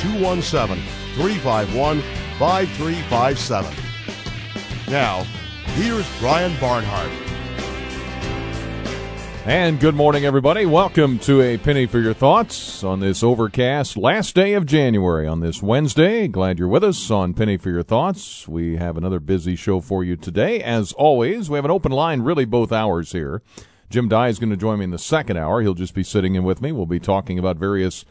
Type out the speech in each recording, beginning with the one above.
217 351 5357. Now, here's Brian Barnhart. And good morning, everybody. Welcome to a penny for your thoughts on this overcast last day of January on this Wednesday. Glad you're with us on Penny for Your Thoughts. We have another busy show for you today. As always, we have an open line really both hours here. Jim Dey is going to join me in the second hour. He'll just be sitting in with me. We'll be talking about various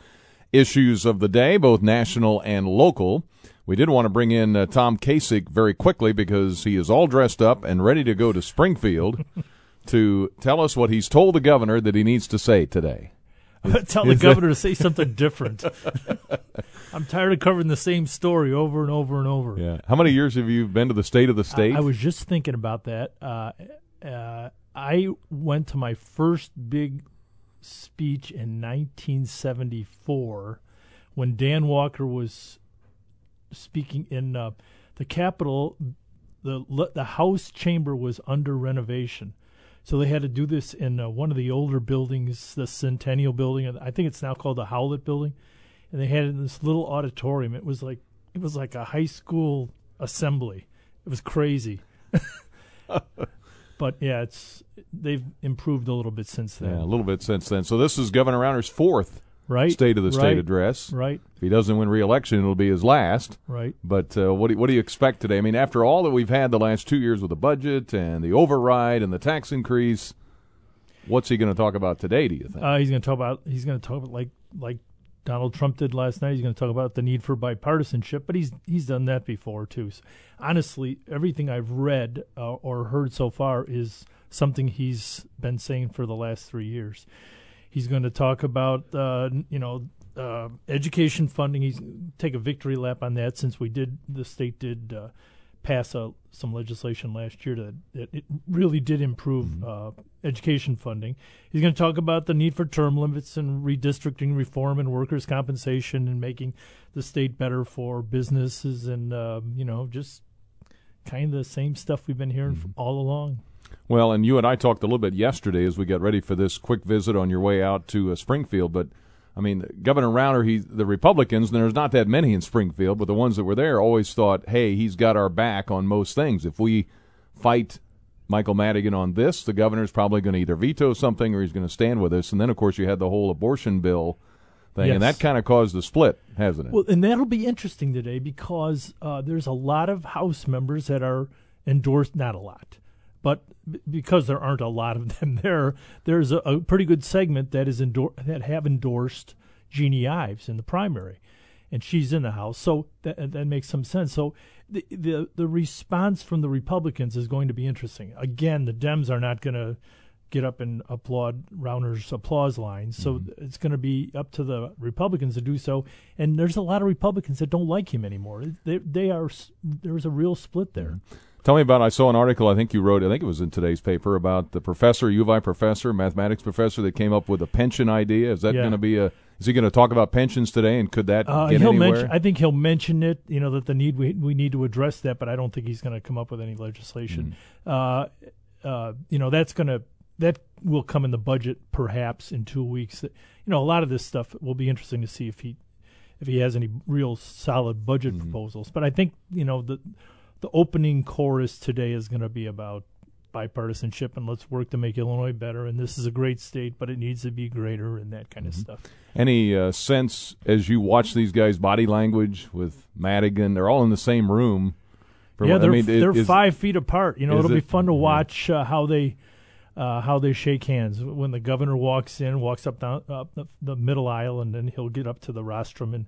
issues of the day, both national and local. We did want to bring in uh, Tom Kacich very quickly because he is all dressed up and ready to go to Springfield to tell us what he's told the governor that he needs to say today. Tell the governor to say something different. I'm tired of covering the same story over and over and over. Yeah. How many years have you been to the state of the state? I, I was just thinking about that. Uh, uh, I went to my first big speech in 1974 when Dan Walker was speaking in uh, the Capitol. The the House chamber was under renovation, so they had to do this in uh, one of the older buildings, the Centennial Building. I think it's now called the Howlett Building, and they had it in this little auditorium. It was like it was like a high school assembly. It was crazy. but yeah, it's they've improved a little bit since then. Yeah, a little bit since then. So this is Governor Rauner's fourth right State of the State address. Right. If he doesn't win re-election, it'll be his last. Right. But uh, what do, what do you expect today? I mean, after all that we've had the last two years with the budget and the override and the tax increase, what's he going to talk about today? Do you think? Uh, he's going to talk about he's going to talk about like like Donald Trump did last night. He's going to talk about the need for bipartisanship, but he's he's done that before too. So, honestly, everything I've read uh, or heard so far is something he's been saying for the last three years. He's going to talk about uh, you know uh, education funding. He's take a victory lap on that since we did the state did uh, pass a, some legislation last year that, that it really did improve Mm-hmm. uh, education funding. He's going to talk about the need for term limits and redistricting reform and workers' compensation and making the state better for businesses and uh, you know just kind of the same stuff we've been hearing Mm-hmm. all along. Well, and you and I talked a little bit yesterday as we got ready for this quick visit on your way out to uh, Springfield. But I mean, Governor Rauner, he the Republicans, and there's not that many in Springfield, but the ones that were there always thought, hey, he's got our back on most things. If we fight Michael Madigan on this, the governor's probably going to either veto something or he's going to stand with us. And then, of course, you had the whole abortion bill thing, and that kind of caused the split, hasn't it? Well, and that'll be interesting today because uh, there's a lot of House members that are endorsed. Not a lot, but b- because there aren't a lot of them there, there's a, a pretty good segment that is endor- that have endorsed Jeanne Ives in the primary, and she's in the House, so that that makes some sense. So the the the response from the Republicans is going to be interesting. Again, the Dems are not going to get up and applaud Rauner's applause lines. So mm-hmm. it's going to be up to the Republicans to do so. And there's a lot of Republicans that don't like him anymore. They, they are there's a real split there. Mm-hmm. Tell me about. I saw an article. I think you wrote. I think it was in today's paper about the professor, U of I professor, mathematics professor, that came up with a pension idea. Is that Yeah. going to be a? Is he going to talk about pensions today? And could that Uh, get he'll anywhere? mention. I think he'll mention it. You know that the need we we need to address that, but I don't think he's going to come up with any legislation. Uh, uh, you know that's going to that will come in the budget perhaps in two weeks. You know a lot of this stuff will be interesting to see if he if he has any real solid budget proposals. But I think you know the the opening chorus today is going to be about bipartisanship and let's work to make Illinois better. And this is a great state, but it needs to be greater and that kind of stuff. Any uh, sense as you watch these guys' body language with Madigan? They're all in the same room. For yeah, they're I mean, they're is- five feet apart. You know, it'll be fun to yeah. watch uh, how they uh, how they shake hands when the governor walks in, walks up down up the, the middle aisle, and then he'll get up to the rostrum. And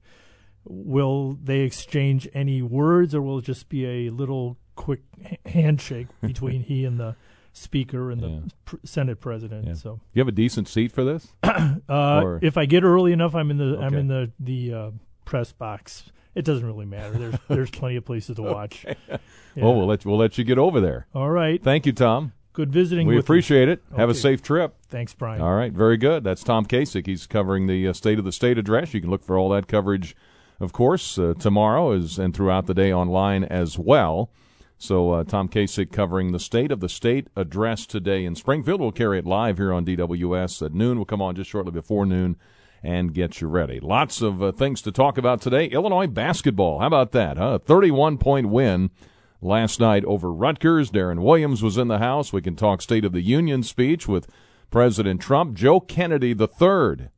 will they exchange any words, or will it just be a little quick handshake between he and the speaker and the Yeah. pr- Senate president? Yeah. So, You have a decent seat for this? uh, if I get early enough, I'm in the I'm in the the uh, press box. It doesn't really matter. There's there's plenty of places to watch. Yeah. Well, we'll let we'll let you get over there. All right. Thank you, Tom. Good visiting. We with you. appreciate it. Have a safe trip. Thanks, Brian. All right, very good. That's Tom Kacich. He's covering the uh, State of the State address. You can look for all that coverage, of course, uh, tomorrow is, and throughout the day online as well. So, uh, Tom Kacich covering the State of the State address today in Springfield. We'll carry it live here on DWS at noon. We'll come on just shortly before noon and get you ready. Lots of uh, things to talk about today. Illinois basketball. How about that, huh? 31 point win last night over Rutgers. Deron Williams was in the house. We can talk State of the Union speech with President Trump. Joe Kennedy III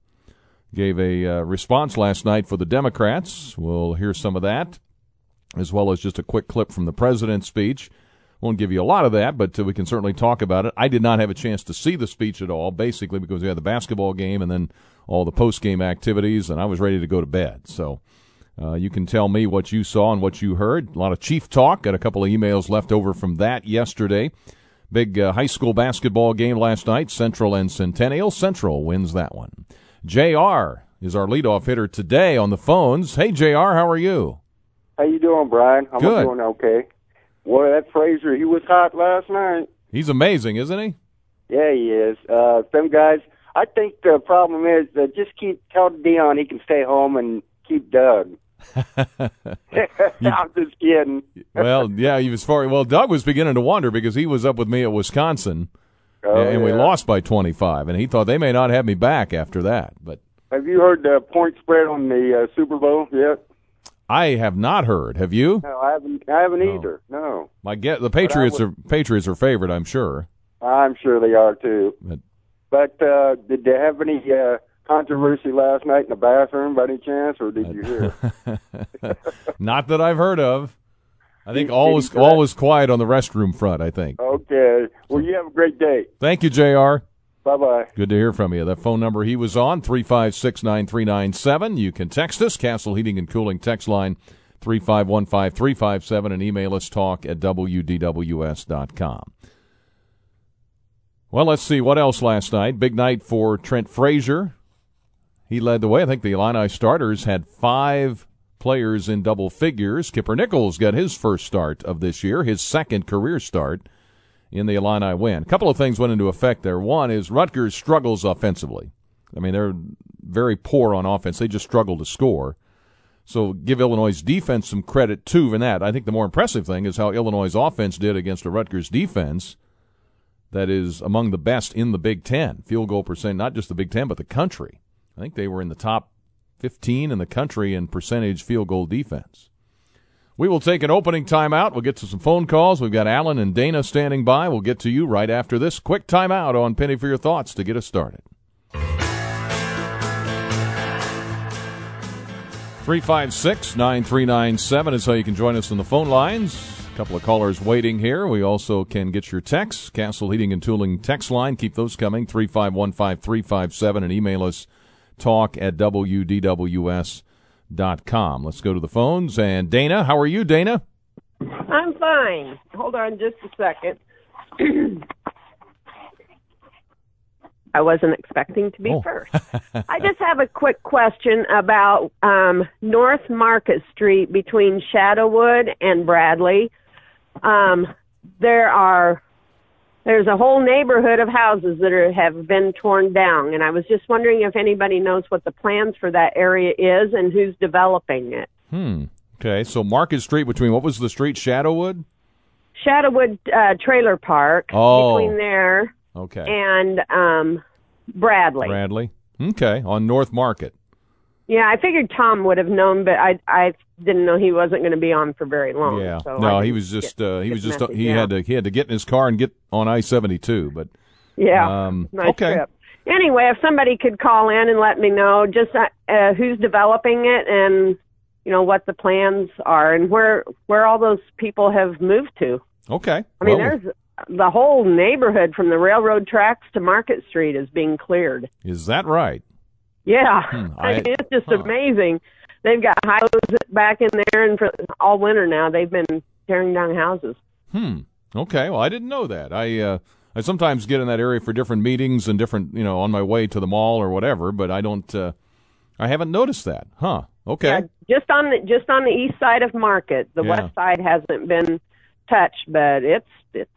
gave a uh, response last night for the Democrats. We'll hear some of that, as well as just a quick clip from the president's speech. Won't give you a lot of that, but uh, we can certainly talk about it. I did not have a chance to see the speech at all, basically because we had the basketball game and then all the post game activities, and I was ready to go to bed. So uh, you can tell me what you saw and what you heard. A lot of chief talk. Got a couple of emails left over from that yesterday. Big uh, high school basketball game last night. Central and Centennial. Central wins that one. Jr. is our leadoff hitter today on the phones. Hey Jr. How are you? How you doing, Brian? I'm Good. doing okay. Well, that Frazier, he was hot last night. He's amazing, isn't he? Yeah, he is. Uh, them guys. I think the problem is uh, just keep tell Dion he can stay home and keep Doug. I'm just kidding. well, yeah, he was far. Well, Doug was beginning to wonder because he was up with me at Wisconsin, Oh, and we yeah. lost by 25, and he thought they may not have me back after that. But Have you heard the point spread on the uh, Super Bowl yet? I have not heard. Have you? No, I haven't. I haven't No. either. No, My get the Patriots would- are Patriots are favored. I'm sure. I'm sure they are too. But- But uh, did they have any uh, controversy last night in the bathroom by any chance, or did you hear? Not that I've heard of. I think all was all was quiet on the restroom front. I think. okay. Well, you have a great day. Thank you, Jr. Bye bye. Good to hear from you. That phone number he was on, 3569397. You can text us, Castle Heating and Cooling text line 3515357, and email us talk at wdws.com. Well, let's see what else last night. Big night for Trent Frazier. He led the way. I think the Illini starters had five players in double figures. Kipper Nichols got his first start of this year, his second career start in the Illini win. A couple of things went into effect there. One is Rutgers struggles offensively. I mean, they're very poor on offense. They just struggle to score. So give Illinois' defense some credit too in that. I think the more impressive thing is how Illinois' offense did against a Rutgers defense that is among the best in the Big Ten. Field goal percent, not just the Big Ten, but the country. I think they were in the top 15 in the country in percentage field goal defense. We will take an opening timeout. We'll get to some phone calls. We've got Alan and Dana standing by. We'll get to you right after this quick timeout on Penny for Your Thoughts to get us started. 356 9397 is how you can join us on the phone lines. A couple of callers waiting here. We also can get your texts. Castle Heating and Cooling text line. Keep those coming. 3515357 and email us talk at wdws.com. Let's go to the phones. And Dana, how are you, Dana? I'm fine. Hold on just a second. I wasn't expecting to be Oh. first. I just have a quick question about um, North Market Street between Shadowwood and Bradley. Um, there are there's a whole neighborhood of houses that are, have been torn down, and I was just wondering if anybody knows what the plans for that area is and who's developing it. Hmm. Okay, so Market Street between what was the street? Shadowwood? Shadowwood uh, Trailer Park Oh. between there Okay. and um, Bradley. Bradley. Okay, on North Market. Yeah, I figured Tom would have known, but I I didn't know he wasn't going to be on for very long. Yeah. so no, he was just get- uh, he was just message he had to he had to get in his car and get on I seventy two. But Yeah, um, nice okay. trip. Anyway, if somebody could call in and let me know just uh, uh, who's developing it and you know what the plans are and where where all those people have moved to. okay. I mean, Well, there's the whole neighborhood from the railroad tracks to Market Street is being cleared. is that right? Yeah, Hmm, I, I- mean, it's just huh. amazing. They've got houses back in there, and for all winter now they've been tearing down houses. Hmm. Okay. Well, I didn't know that. I uh, I sometimes get in that area for different meetings and different you know on my way to the mall or whatever, but I don't. Uh, I haven't noticed that. Huh. Okay. Yeah, just on the just on the east side of Market. The Yeah. west side hasn't been touched, but it's it's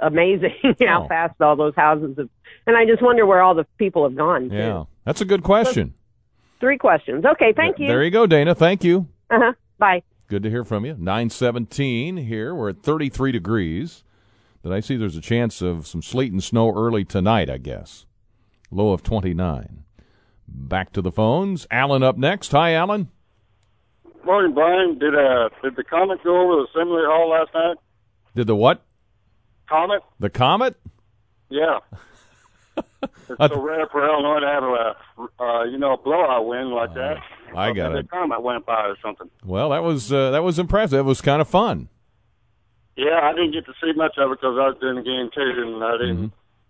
amazing how Oh. fast all those houses have. And I just wonder where all the people have gone. Yeah. That's a good question. Three questions. Okay, thank you. There you go, Dana. Thank you. Uh huh. Bye. Good to hear from you. 917 here. We're at 33 degrees. Did I see there's a chance of some sleet and snow early tonight, I guess? Low of 29. Back to the phones. Alan up next. Hi, Alan. Morning, Brian. Did uh did the Comet go over the Assembly Hall last night? Did the what? Comet? The Comet? Yeah. It's so rare for Illinois to have a uh, you know a blowout win like that. I got it. the. Comet went by or something. Well, that was uh, that was impressive. It was kind of fun. Yeah, I didn't get to see much of it because I was doing the game too, and I didn't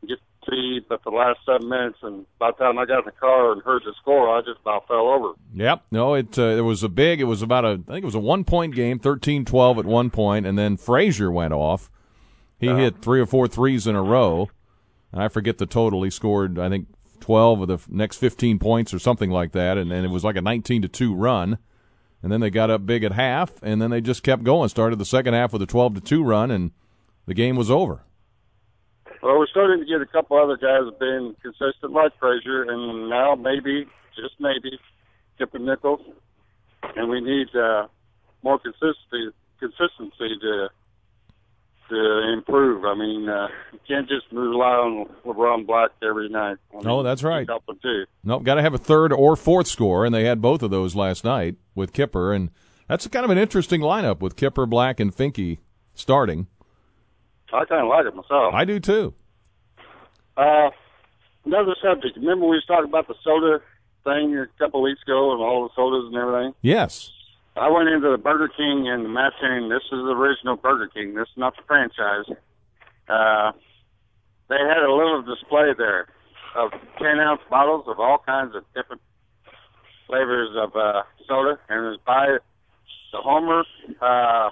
Mm-hmm. get to see but the last seven minutes. And by the time I got in the car and heard the score, I just about fell over. Yep. No, it uh, it was a big. It was about a. I think it was a one point game, 13-12 at one point, and then Frazier went off. He hit three or four threes in a row. I forget the total. He scored, I think, twelve of the next fifteen points or something like that, and, and it was like a nineteen to two run. And then they got up big at half, and then they just kept going. Started the second half with a twelve to two run, and the game was over. Well, we're starting to get a couple other guys being consistent, like Frazier, and now maybe, just maybe, Kipper Nichols. And we need uh, more consistency, consistency to to improve. I mean, uh, you can't just rely on LeRon Black every night. I No, mean, that's right. too. Nope, got to have a third or fourth score, and they had both of those last night with Kipper, and that's kind of an interesting lineup with Kipper, Black, and Finke starting. I kind of like it myself. I do too. Uh, another subject. Remember we was talking about the soda thing a couple of weeks ago and all the sodas and everything? Yes. I went into the Burger King and the Mattoon. This is the original Burger King. This is not the franchise. Uh, they had a little display there of 10 ounce bottles of all kinds of different flavors of uh, soda, and it was by the Homer uh,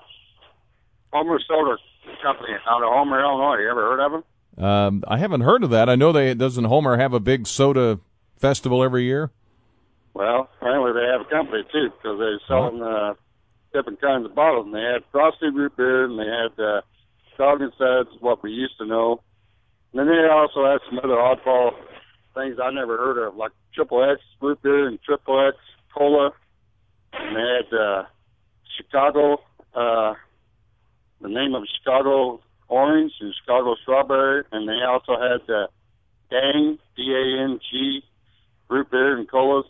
Homer Soda Company out of Homer, Illinois. You ever heard of them? Um, I haven't heard of that. I know they doesn't Homer have a big soda festival every year. Well, apparently they have a company too because they're selling uh, different kinds of bottles. And they had frosty root beer, and they had uh, dog and suds, what we used to know. And then they also had some other oddball things I never heard of, like triple X root beer and triple X cola. And they had uh, Chicago, uh, the name of Chicago orange and Chicago strawberry, and they also had uh, Dang D A N G root beer and colas.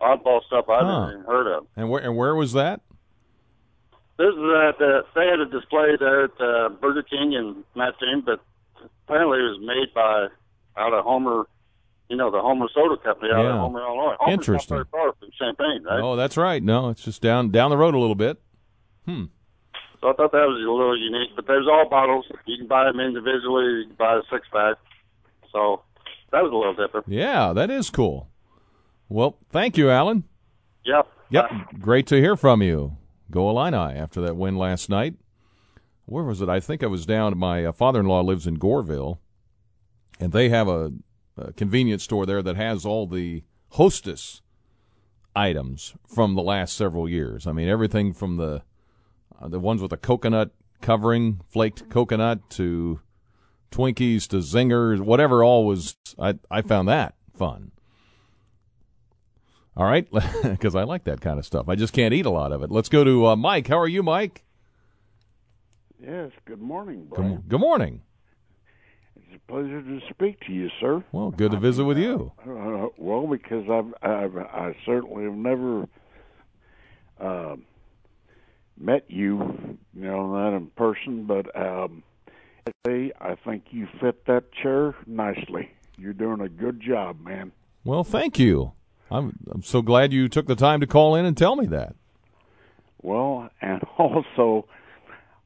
Oddball stuff I Huh. never even heard of. And where and where was that? This is at uh, they had a display there at uh, Burger King in Mattoon, but apparently it was made by out of Homer, you know, the Homer Soda Company out Yeah. of Homer, Illinois. Homer's Interesting. Not very far from Champaign, right? Oh, that's right. No, it's just down down the road a little bit. Hmm. So I thought that was a little unique. But there's all bottles. You can buy them individually. You can buy a six pack. So that was a little different. Yeah, that is cool. Well, thank you, Alan. Yep. Yep, great to hear from you. Go Illini after that win last night. Where was it? I think I was down. My uh, father-in-law lives in Goreville, and they have a, a convenience store there that has all the Hostess items from the last several years. I mean, everything from the uh, the ones with the coconut covering, flaked coconut, to Twinkies to Zingers, whatever. All was I I found that fun. All right, because I like that kind of stuff. I just can't eat a lot of it. Let's go to uh, Mike. How are you, Mike? Yes, good morning, Good, Brian. good morning. It's a pleasure to speak to you, sir. Well, good to visit with you. Uh, well, because I've, I've I certainly have never uh, met you, you know, not in person, but um, I think you fit that chair nicely. You're doing a good job, man. Well, thank you. I'm I'm so glad you took the time to call in and tell me that. Well, and also,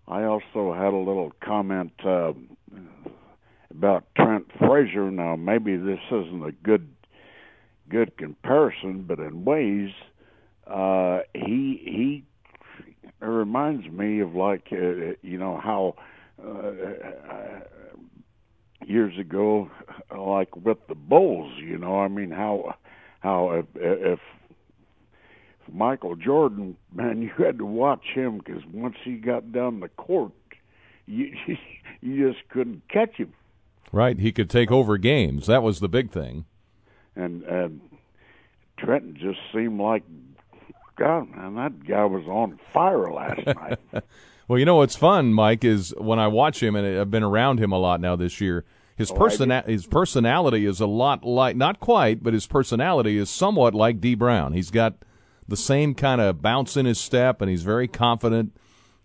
I also had a little comment uh, about Trent Frazier. Now, maybe this isn't a good good comparison, but in ways, uh, he he it reminds me of like uh, you know how uh, years ago, like with the Bulls. You know, I mean how how if, if Michael Jordan, man, you had to watch him because once he got down the court, you you just couldn't catch him. Right, he could take over games. That was the big thing. And and Trenton just seemed like God, man, that guy was on fire last night. well, you know what's fun, Mike, is when I watch him, and I've been around him a lot now this year. His Oh, person his personality is a lot like not quite, but his personality is somewhat like Dee Brown. He's got the same kind of bounce in his step, and he's very confident,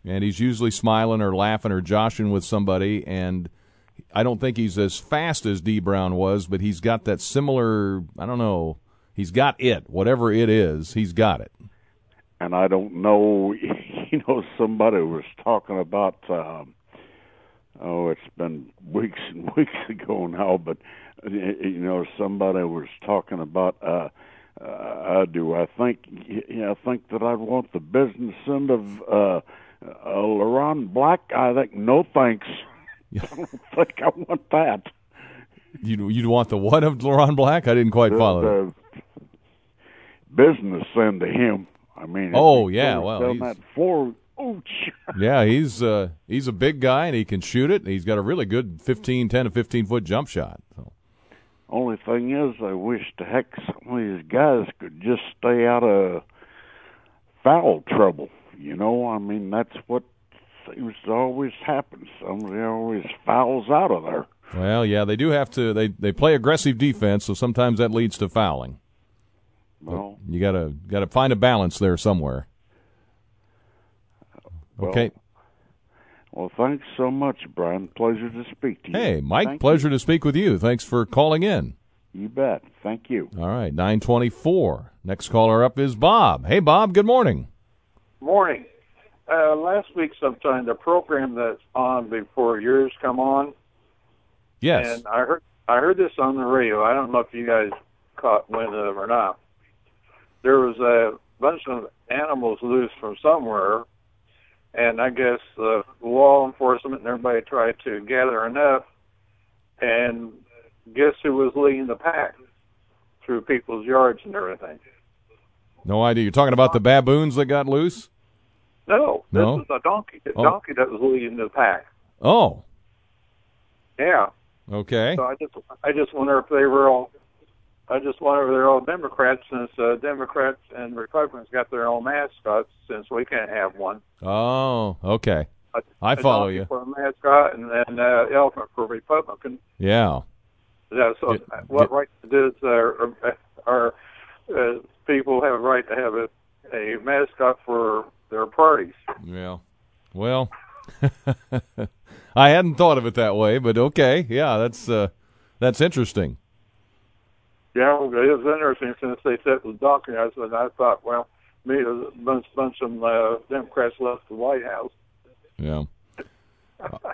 and he's usually smiling or laughing or joshing with somebody. And I don't think he's as fast as Dee Brown was, but he's got that similar. I don't know. He's got it, whatever it is. He's got it. and I don't know. You know, somebody was talking about. Um, oh, it's been weeks and weeks ago now, but you know, somebody was talking about. uh uh, do I think? Yeah, I think that I'd want the business end of uh, uh, LeRon Black. I think no thanks. I don't think I want that. You you'd want the what of LeRon Black? I didn't quite follow. the business end to him. I mean, Oh, yeah, well, he's- that floor. Oh, Yeah, he's uh, he's a big guy and he can shoot it. He's got a really good 15, 10 to fifteen foot jump shot. So. Only thing is, I wish to heck some of these guys could just stay out of foul trouble. You know, I mean, that's what seems to always happen. Somebody always fouls out of there. Well, yeah, they do have to. They they play aggressive defense, so sometimes that leads to fouling. Well, You gotta gotta find a balance there somewhere. Well, Okay. Well, thanks so much, Brian. Pleasure to speak to you. Hey, Mike, Thank pleasure to speak with you. Thanks for calling in. You. you bet. Thank you. All right, nine twenty four. Next caller up is Bob. Hey, Bob. Good morning. Morning. Uh, last week, sometime the program that's on before yours come on, Yes. and I heard I heard this on the radio. I don't know if you guys caught wind of it or not. There was a bunch of animals loose from somewhere, and I guess the law enforcement and everybody tried to gather enough. And guess who was leading the pack through people's yards and everything? no idea. You're talking about the baboons that got loose? No, this No? was a donkey. The Oh. donkey that was leading the pack. Oh, Yeah. okay. So I just I just wonder if they were all I just wonder if they're all Democrats since uh, Democrats and Republicans got their own mascots since we can't have one. Oh, okay. A, I follow you. For a mascot and then uh, elephant for Republican. Yeah. Yeah, so Get- what get- right does our our uh, people have a right to have a a mascot for their parties? Yeah. Well, I hadn't thought of it that way, but okay. Yeah, that's uh, that's interesting. Yeah, it was interesting since they said it was donkey. I said I thought, well, maybe a bunch bunch of uh, Democrats left the White House. Yeah.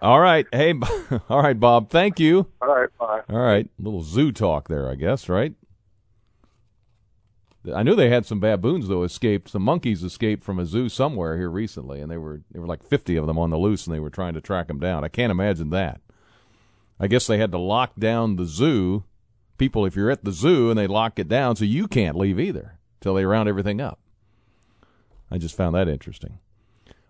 All right. Hey, all right, Bob. Thank you. All right, bye. All right. little zoo talk there, I guess, right? I knew they had some baboons though escaped. Some monkeys escaped from a zoo somewhere here recently, and they were there were like fifty of them on the loose, and they were trying to track them down. I can't imagine that. I guess they had to lock down the zoo. People, if you're at the zoo and they lock it down, so you can't leave either till they round everything up. I just found that interesting.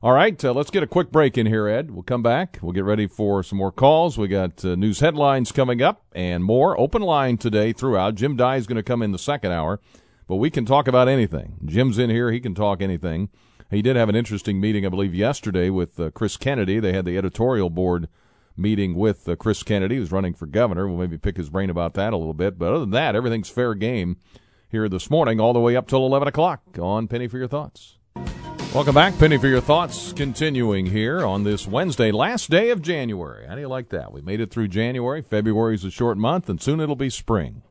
All right, uh, let's get a quick break in here, Ed. We'll come back. We'll get ready for some more calls. We got uh, news headlines coming up and more. Open line today throughout. Jim Dey is going to come in the second hour, but we can talk about anything. Jim's in here; he can talk anything. He did have an interesting meeting, I believe, yesterday with uh, Chris Kennedy. They had the editorial board meeting with uh, Chris Kennedy, who's running for governor. We'll maybe pick his brain about that a little bit. But other than that, everything's fair game here this morning, all the way up till 11 o'clock on Penny for Your Thoughts. Welcome back, Penny for Your Thoughts. Continuing here on this Wednesday, last day of January. How do you like that? We made it through January. February's a short month, and soon it'll be spring.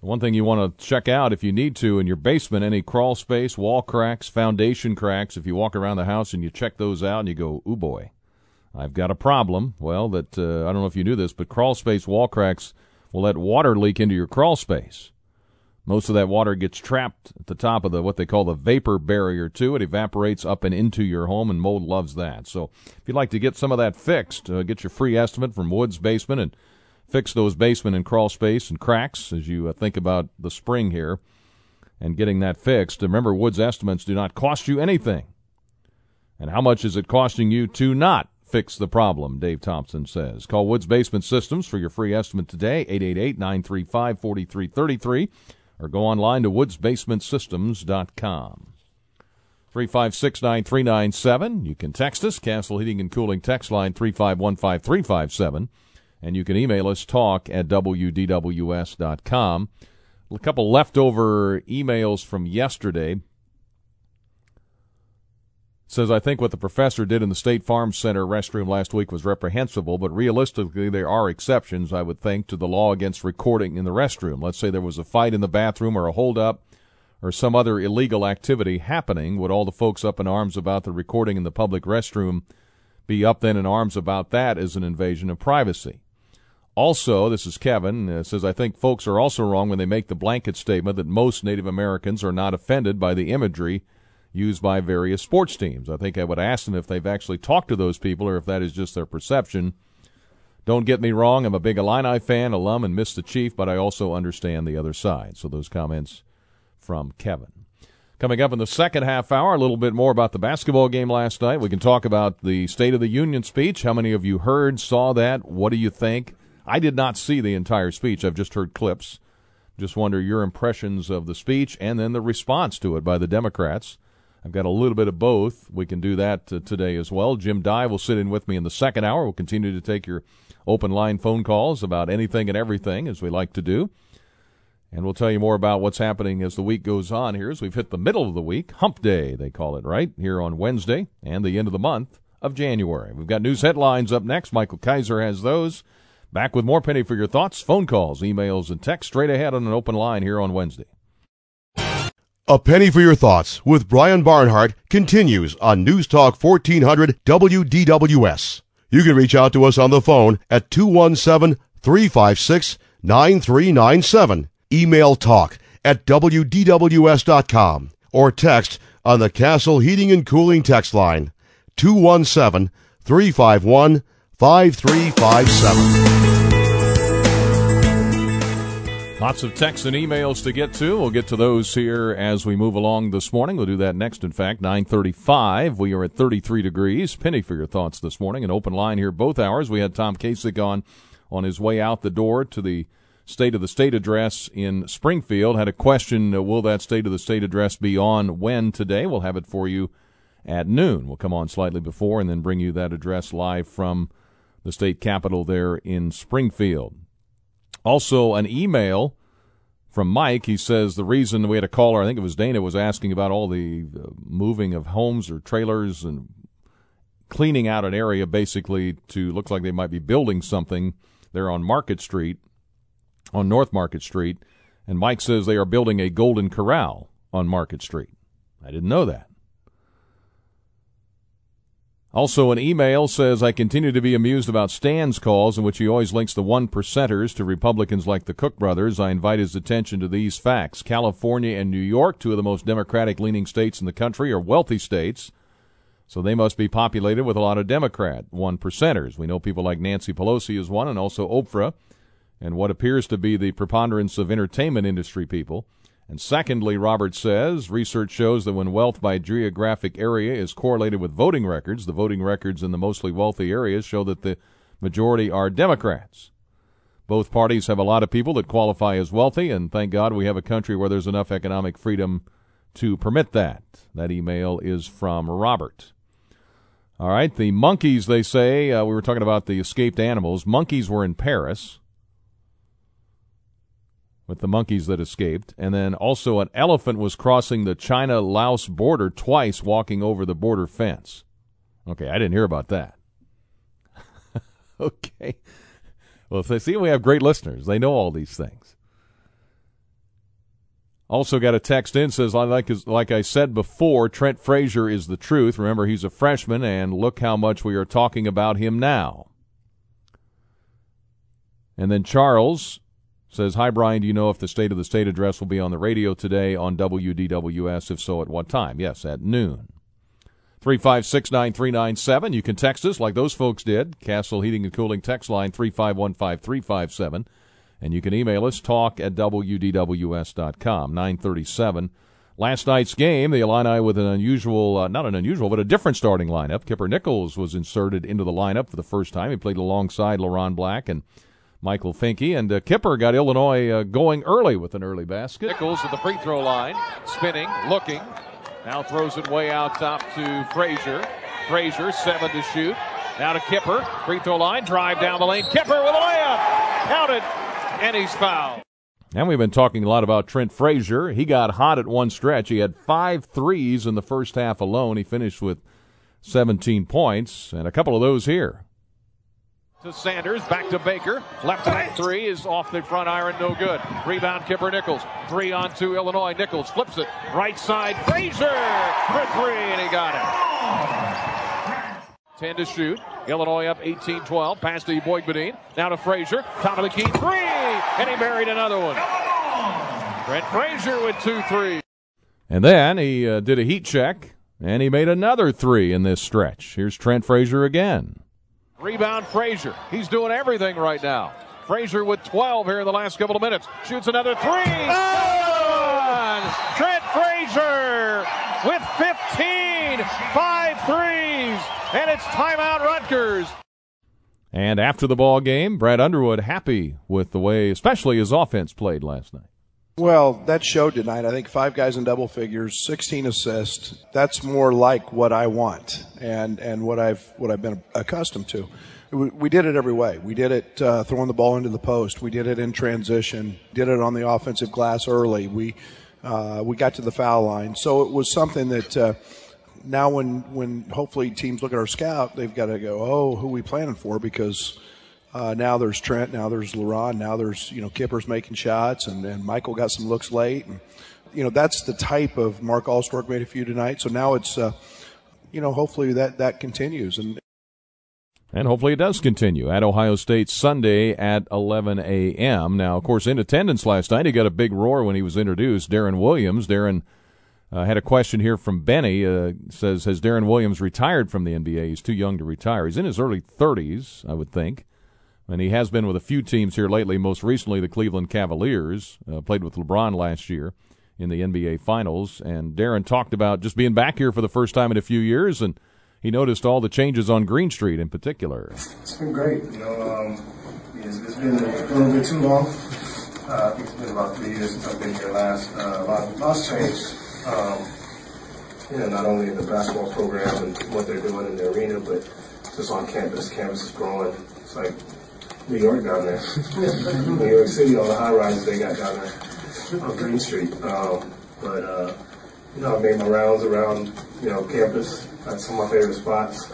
One thing you want to check out if you need to in your basement, any crawl space, wall cracks, foundation cracks. If you walk around the house and you check those out and you go, ooh boy, I've got a problem. Well, that uh, I don't know if you knew this, but crawl space wall cracks will let water leak into your crawl space. Most of that water gets trapped at the top of the what they call the vapor barrier too. It evaporates up and into your home, and mold loves that. So if you'd like to get some of that fixed, uh, get your free estimate from Woods Basement and fix those basement and crawl space and cracks as you uh, think about the spring here. and getting that fixed. Remember, Wood's estimates do not cost you anything. And how much is it costing you to not fix the problem, Dave Thompson says. Call Woods Basement Systems for your free estimate today, 888-935-4333, or go online to woodsbasementsystems.com. 3569397. You can text us, Castle Heating and Cooling text line 3515357, and you can email us talk at wdws.com. A couple leftover emails from yesterday says, I think what the professor did in the State Farm Center restroom last week was reprehensible, but realistically, there are exceptions, I would think, to the law against recording in the restroom. Let's say there was a fight in the bathroom or a holdup or some other illegal activity happening. Would all the folks up in arms about the recording in the public restroom be up then in arms about that as an invasion of privacy? Also, this is Kevin, uh, says, I think folks are also wrong when they make the blanket statement that most Native Americans are not offended by the imagery used by various sports teams. I think I would ask them if they've actually talked to those people or if that is just their perception. Don't get me wrong, I'm a big Illini fan, alum, and miss the Chief, but I also understand the other side. So those comments from Kevin. Coming up in the second half hour, a little bit more about the basketball game last night. We can talk about the State of the Union speech. How many of you heard, saw that? What do you think? I did not see the entire speech. I've just heard clips. Just wonder your impressions of the speech and then the response to it by the Democrats. I've got a little bit of both. We can do that uh, today as well. Jim Dey will sit in with me in the second hour. We'll continue to take your open line phone calls about anything and everything, as we like to do. And we'll tell you more about what's happening as the week goes on here, as we've hit the middle of the week, hump day, they call it, right? Here on Wednesday and the end of the month of January. We've got news headlines up next. Michael Kaiser has those. Back with more Penny for your thoughts, phone calls, emails, and text straight ahead on an open line here on Wednesday. A Penny for Your Thoughts with Brian Barnhart continues on News Talk 1400 WDWS. You can reach out to us on the phone at 217 356 9397. Email talk at WDWS.com or text on the Castle Heating and Cooling text line 217 351 5357. Lots of texts and emails to get to. We'll get to those here as we move along this morning. We'll do that next, in fact, 935. We are at 33 degrees. Penny for your thoughts this morning. An open line here both hours. We had Tom Kacich on on his way out the door to the State of the State address in Springfield. Had a question, uh, will that State of the State address be on when today? We'll have it for you at noon. We'll come on slightly before and then bring you that address live from the state capitol there in Springfield. Also, an email from Mike. He says the reason we had a caller, I think it was Dana, was asking about all the uh, moving of homes or trailers and cleaning out an area basically to look like they might be building something there on Market Street, on North Market Street. And Mike says they are building a Golden Corral on Market Street. I didn't know that. Also, an email says, I continue to be amused about Stan's calls in which he always links the one percenters to Republicans like the Koch brothers. I invite his attention to these facts. California and New York, two of the most Democratic leaning states in the country, are wealthy states, so they must be populated with a lot of Democrat one percenters. We know people like Nancy Pelosi is one, and also Oprah, and what appears to be the preponderance of entertainment industry people. And secondly, Robert says research shows that when wealth by geographic area is correlated with voting records, the voting records in the mostly wealthy areas show that the majority are Democrats. Both parties have a lot of people that qualify as wealthy, and thank God we have a country where there's enough economic freedom to permit that. That email is from Robert. All right, the monkeys, they say, uh, we were talking about the escaped animals. Monkeys were in Paris with the monkeys that escaped. And then also an elephant was crossing the China Laos border twice walking over the border fence. Okay, I didn't hear about that. okay. Well, if they see we have great listeners, they know all these things. Also got a text in says like like I said before, Trent Frazier is the truth. Remember he's a freshman and look how much we are talking about him now. And then Charles says, Hi, Brian. Do you know if the State of the State address will be on the radio today on WDWS? If so, at what time? Yes, at noon. 356 9397. You can text us like those folks did. Castle Heating and Cooling text line 3515357. And you can email us, talk at WDWS.com. 937. Last night's game, the Illini with an unusual, uh, not an unusual, but a different starting lineup. Kipper Nichols was inserted into the lineup for the first time. He played alongside LeRon Black and Michael Finke. And uh, Kipper got Illinois uh, going early with an early basket. Nichols at the free throw line, spinning, looking. Now throws it way out top to Frazier. Frazier, seven to shoot. Now to Kipper, free throw line, drive down the lane. Kipper with a layup. Counted, and he's fouled. And we've been talking a lot about Trent Frazier. He got hot at one stretch. He had five threes in the first half alone. He finished with 17 points, and a couple of those here. To Sanders, back to Baker. Left hand three is off the front iron, no good. Rebound, Kipper Nichols. Three on two, Illinois. Nichols flips it. Right side, Frazier for three, and he got it. 10 to shoot. Illinois up 18 12. Pass to Eboigbodin. Now to Frazier. Top of the key. Three! And he buried another one. Trent Frazier with two threes. And then he uh, did a heat check, and he made another three in this stretch. Here's Trent Frazier again. Rebound, Frazier. He's doing everything right now. Frazier with 12 here in the last couple of minutes. Shoots another three. Oh! Trent Frazier with 15. Five threes. And it's timeout Rutgers. And after the ball game, Brad Underwood happy with the way, especially his offense played last night. Well, that showed tonight. I think five guys in double figures, 16 assists. That's more like what I want and and what I've what I've been accustomed to. We, did it every way. We did it uh, throwing the ball into the post. We did it in transition. Did it on the offensive glass early. We uh, we got to the foul line. So it was something that. Uh, now when when hopefully teams look at our scout, they've got to go, oh, who we planning for? Because uh, now there's Trent, now there's LeRon, now there's you know Kipper's making shots, and, and Michael got some looks late, and you know that's the type of Mark Alstork made a few tonight. So now it's uh, you know hopefully that that continues and. And hopefully it does continue at Ohio State Sunday at 11 a.m. Now, of course, in attendance last night, he got a big roar when he was introduced. Deron Williams. Deron uh, had a question here from Benny. Uh, says, Has Deron Williams retired from the NBA? He's too young to retire. He's in his early 30s, I would think. And he has been with a few teams here lately, most recently the Cleveland Cavaliers. Uh, played with LeBron last year in the NBA Finals. And Deron talked about just being back here for the first time in a few years, and he noticed all the changes on Green Street in particular. It's been great. You know, um, it's, it's been a little bit too long. Uh, I think it's been about three years since I've been here last. Uh, a lot, lots changed um, you know, not only in the basketball program and what they're doing in the arena, but just on campus. Campus is growing. It's like New York down there. New York City, all the high rises they got down there on Green Street. Um, but, uh, you know, I made my rounds around, you know, campus. That's some of my favorite spots.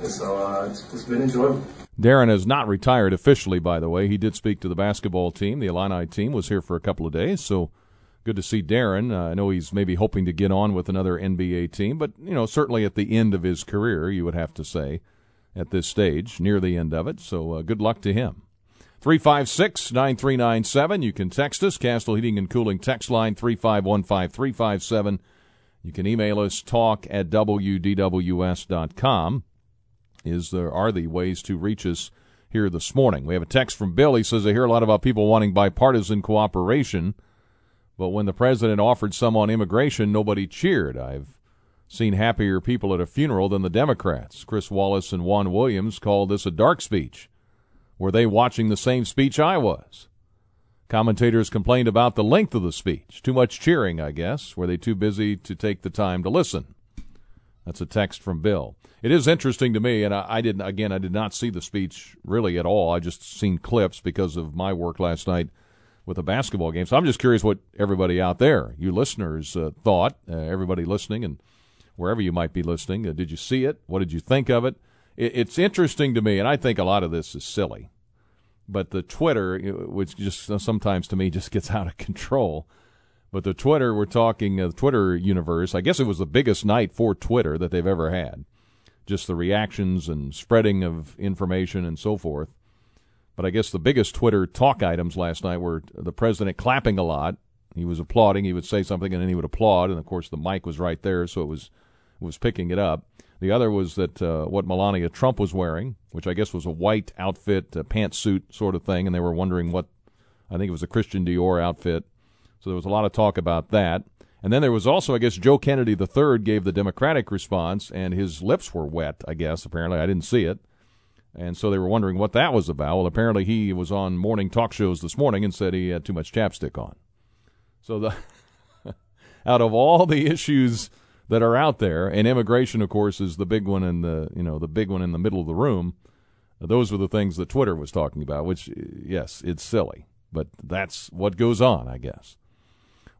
And so uh, it's, it's been enjoyable. Deron has not retired officially, by the way. He did speak to the basketball team. The Illini team was here for a couple of days, so good to see Deron. Uh, I know he's maybe hoping to get on with another NBA team, but you know certainly at the end of his career, you would have to say, at this stage, near the end of it. So uh, good luck to him. 356 9397. You can text us, Castle Heating and Cooling text line 3515 357. You can email us, talk at WDWS.com. Is there are the ways to reach us here this morning. We have a text from Bill. He says, I hear a lot about people wanting bipartisan cooperation. But when the president offered some on immigration, nobody cheered. I've seen happier people at a funeral than the Democrats. Chris Wallace and Juan Williams called this a dark speech. Were they watching the same speech I was? Commentators complained about the length of the speech. Too much cheering, I guess. Were they too busy to take the time to listen? That's a text from Bill. It is interesting to me, and I, I didn't. Again, I did not see the speech really at all. I just seen clips because of my work last night with a basketball game. So I'm just curious what everybody out there, you listeners, uh, thought. Uh, everybody listening and wherever you might be listening, uh, did you see it? What did you think of it? it? It's interesting to me, and I think a lot of this is silly. But the Twitter, which just sometimes to me just gets out of control. But the Twitter, we're talking uh, the Twitter universe. I guess it was the biggest night for Twitter that they've ever had. Just the reactions and spreading of information and so forth. But I guess the biggest Twitter talk items last night were the president clapping a lot. He was applauding. He would say something and then he would applaud, and of course the mic was right there, so it was was picking it up. The other was that uh, what Melania Trump was wearing, which I guess was a white outfit, a pantsuit sort of thing, and they were wondering what I think it was a Christian Dior outfit. So there was a lot of talk about that. And then there was also, I guess, Joe Kennedy III gave the Democratic response, and his lips were wet, I guess, apparently. I didn't see it. And so they were wondering what that was about. Well, apparently he was on morning talk shows this morning and said he had too much chapstick on. So the out of all the issues that are out there, and immigration, of course, is the big one in the you know the big one in the middle of the room. Those were the things that Twitter was talking about. Which, yes, it's silly, but that's what goes on, I guess.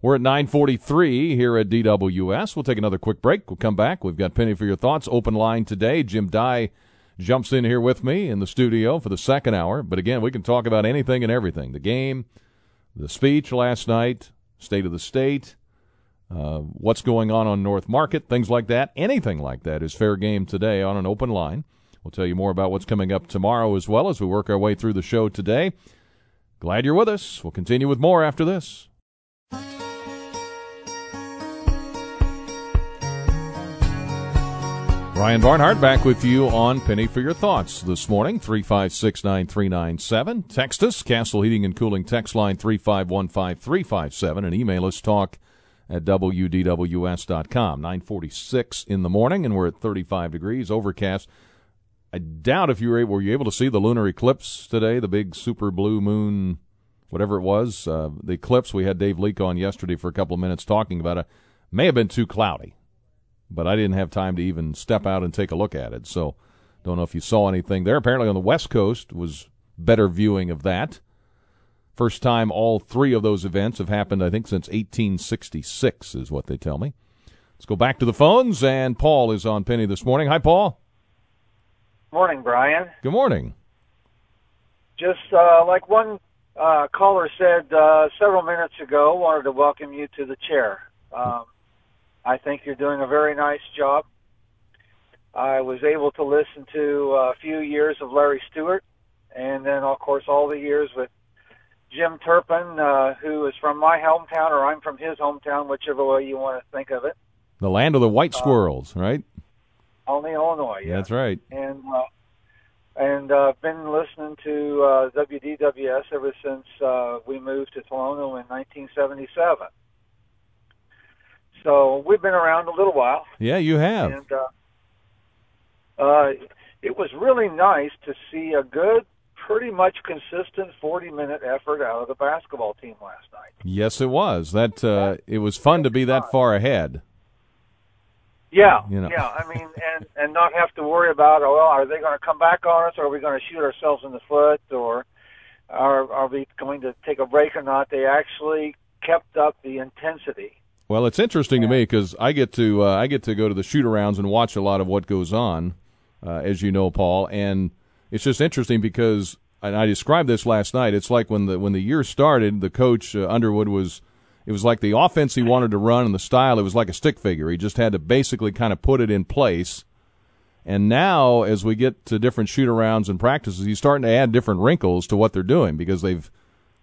We're at 943 here at DWS. We'll take another quick break. We'll come back. We've got Penny for your thoughts. Open line today. Jim Dey jumps in here with me in the studio for the second hour. But again, we can talk about anything and everything. The game, the speech last night, state of the state, uh, what's going on on North Market, things like that. Anything like that is fair game today on an open line. We'll tell you more about what's coming up tomorrow as well as we work our way through the show today. Glad you're with us. We'll continue with more after this. Brian Barnhart back with you on Penny for Your Thoughts this morning, 356 9397. Text us, Castle Heating and Cooling text line 3515357, and email us talk at WDWS.com. 946 in the morning, and we're at 35 degrees, overcast. I doubt if you were able, were you able to see the lunar eclipse today, the big super blue moon, whatever it was, uh, the eclipse. We had Dave Leake on yesterday for a couple of minutes talking about it. May have been too cloudy but I didn't have time to even step out and take a look at it. So don't know if you saw anything there. Apparently on the West Coast was better viewing of that. First time all three of those events have happened, I think, since 1866 is what they tell me. Let's go back to the phones, and Paul is on Penny this morning. Hi, Paul. Morning, Brian. Good morning. Just uh, like one uh, caller said uh, several minutes ago, wanted to welcome you to the chair. Um, I think you're doing a very nice job. I was able to listen to a few years of Larry Stewart, and then, of course, all the years with Jim Turpin, uh, who is from my hometown, or I'm from his hometown, whichever way you want to think of it. The land of the white squirrels, uh, right? Only Illinois, yeah. That's right. And uh, and uh, been listening to uh, WDWS ever since uh, we moved to Tolono in 1977. So we've been around a little while. Yeah, you have. And uh, uh, it was really nice to see a good, pretty much consistent 40-minute effort out of the basketball team last night. Yes, it was. That uh, it was fun to be that far ahead. Yeah, you know. yeah. I mean, and and not have to worry about, oh, well, are they going to come back on us, or are we going to shoot ourselves in the foot, or are are we going to take a break or not? They actually kept up the intensity well, it's interesting to me because I get to uh, I get to go to the shoot arounds and watch a lot of what goes on, uh, as you know, Paul. And it's just interesting because and I described this last night. It's like when the when the year started, the coach uh, Underwood was it was like the offense he wanted to run and the style. It was like a stick figure. He just had to basically kind of put it in place. And now, as we get to different shoot arounds and practices, he's starting to add different wrinkles to what they're doing because they've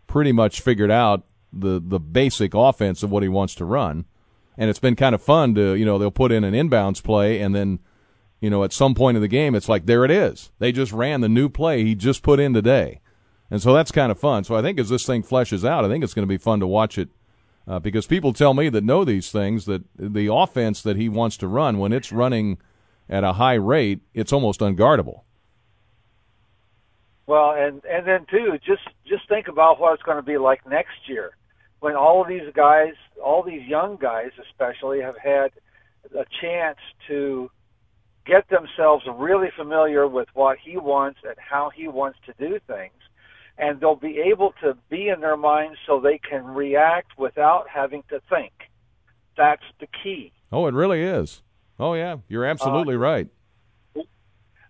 pretty much figured out the the basic offense of what he wants to run. And it's been kind of fun to you know they'll put in an inbounds play and then you know at some point in the game it's like there it is. They just ran the new play he just put in today. And so that's kind of fun. So I think as this thing fleshes out, I think it's going to be fun to watch it uh, because people tell me that know these things that the offense that he wants to run when it's running at a high rate, it's almost unguardable. Well, and and then too, just just think about what it's going to be like next year when all of these guys, all these young guys especially, have had a chance to get themselves really familiar with what he wants and how he wants to do things. And they'll be able to be in their minds so they can react without having to think. That's the key. Oh, it really is. Oh, yeah. You're absolutely uh, right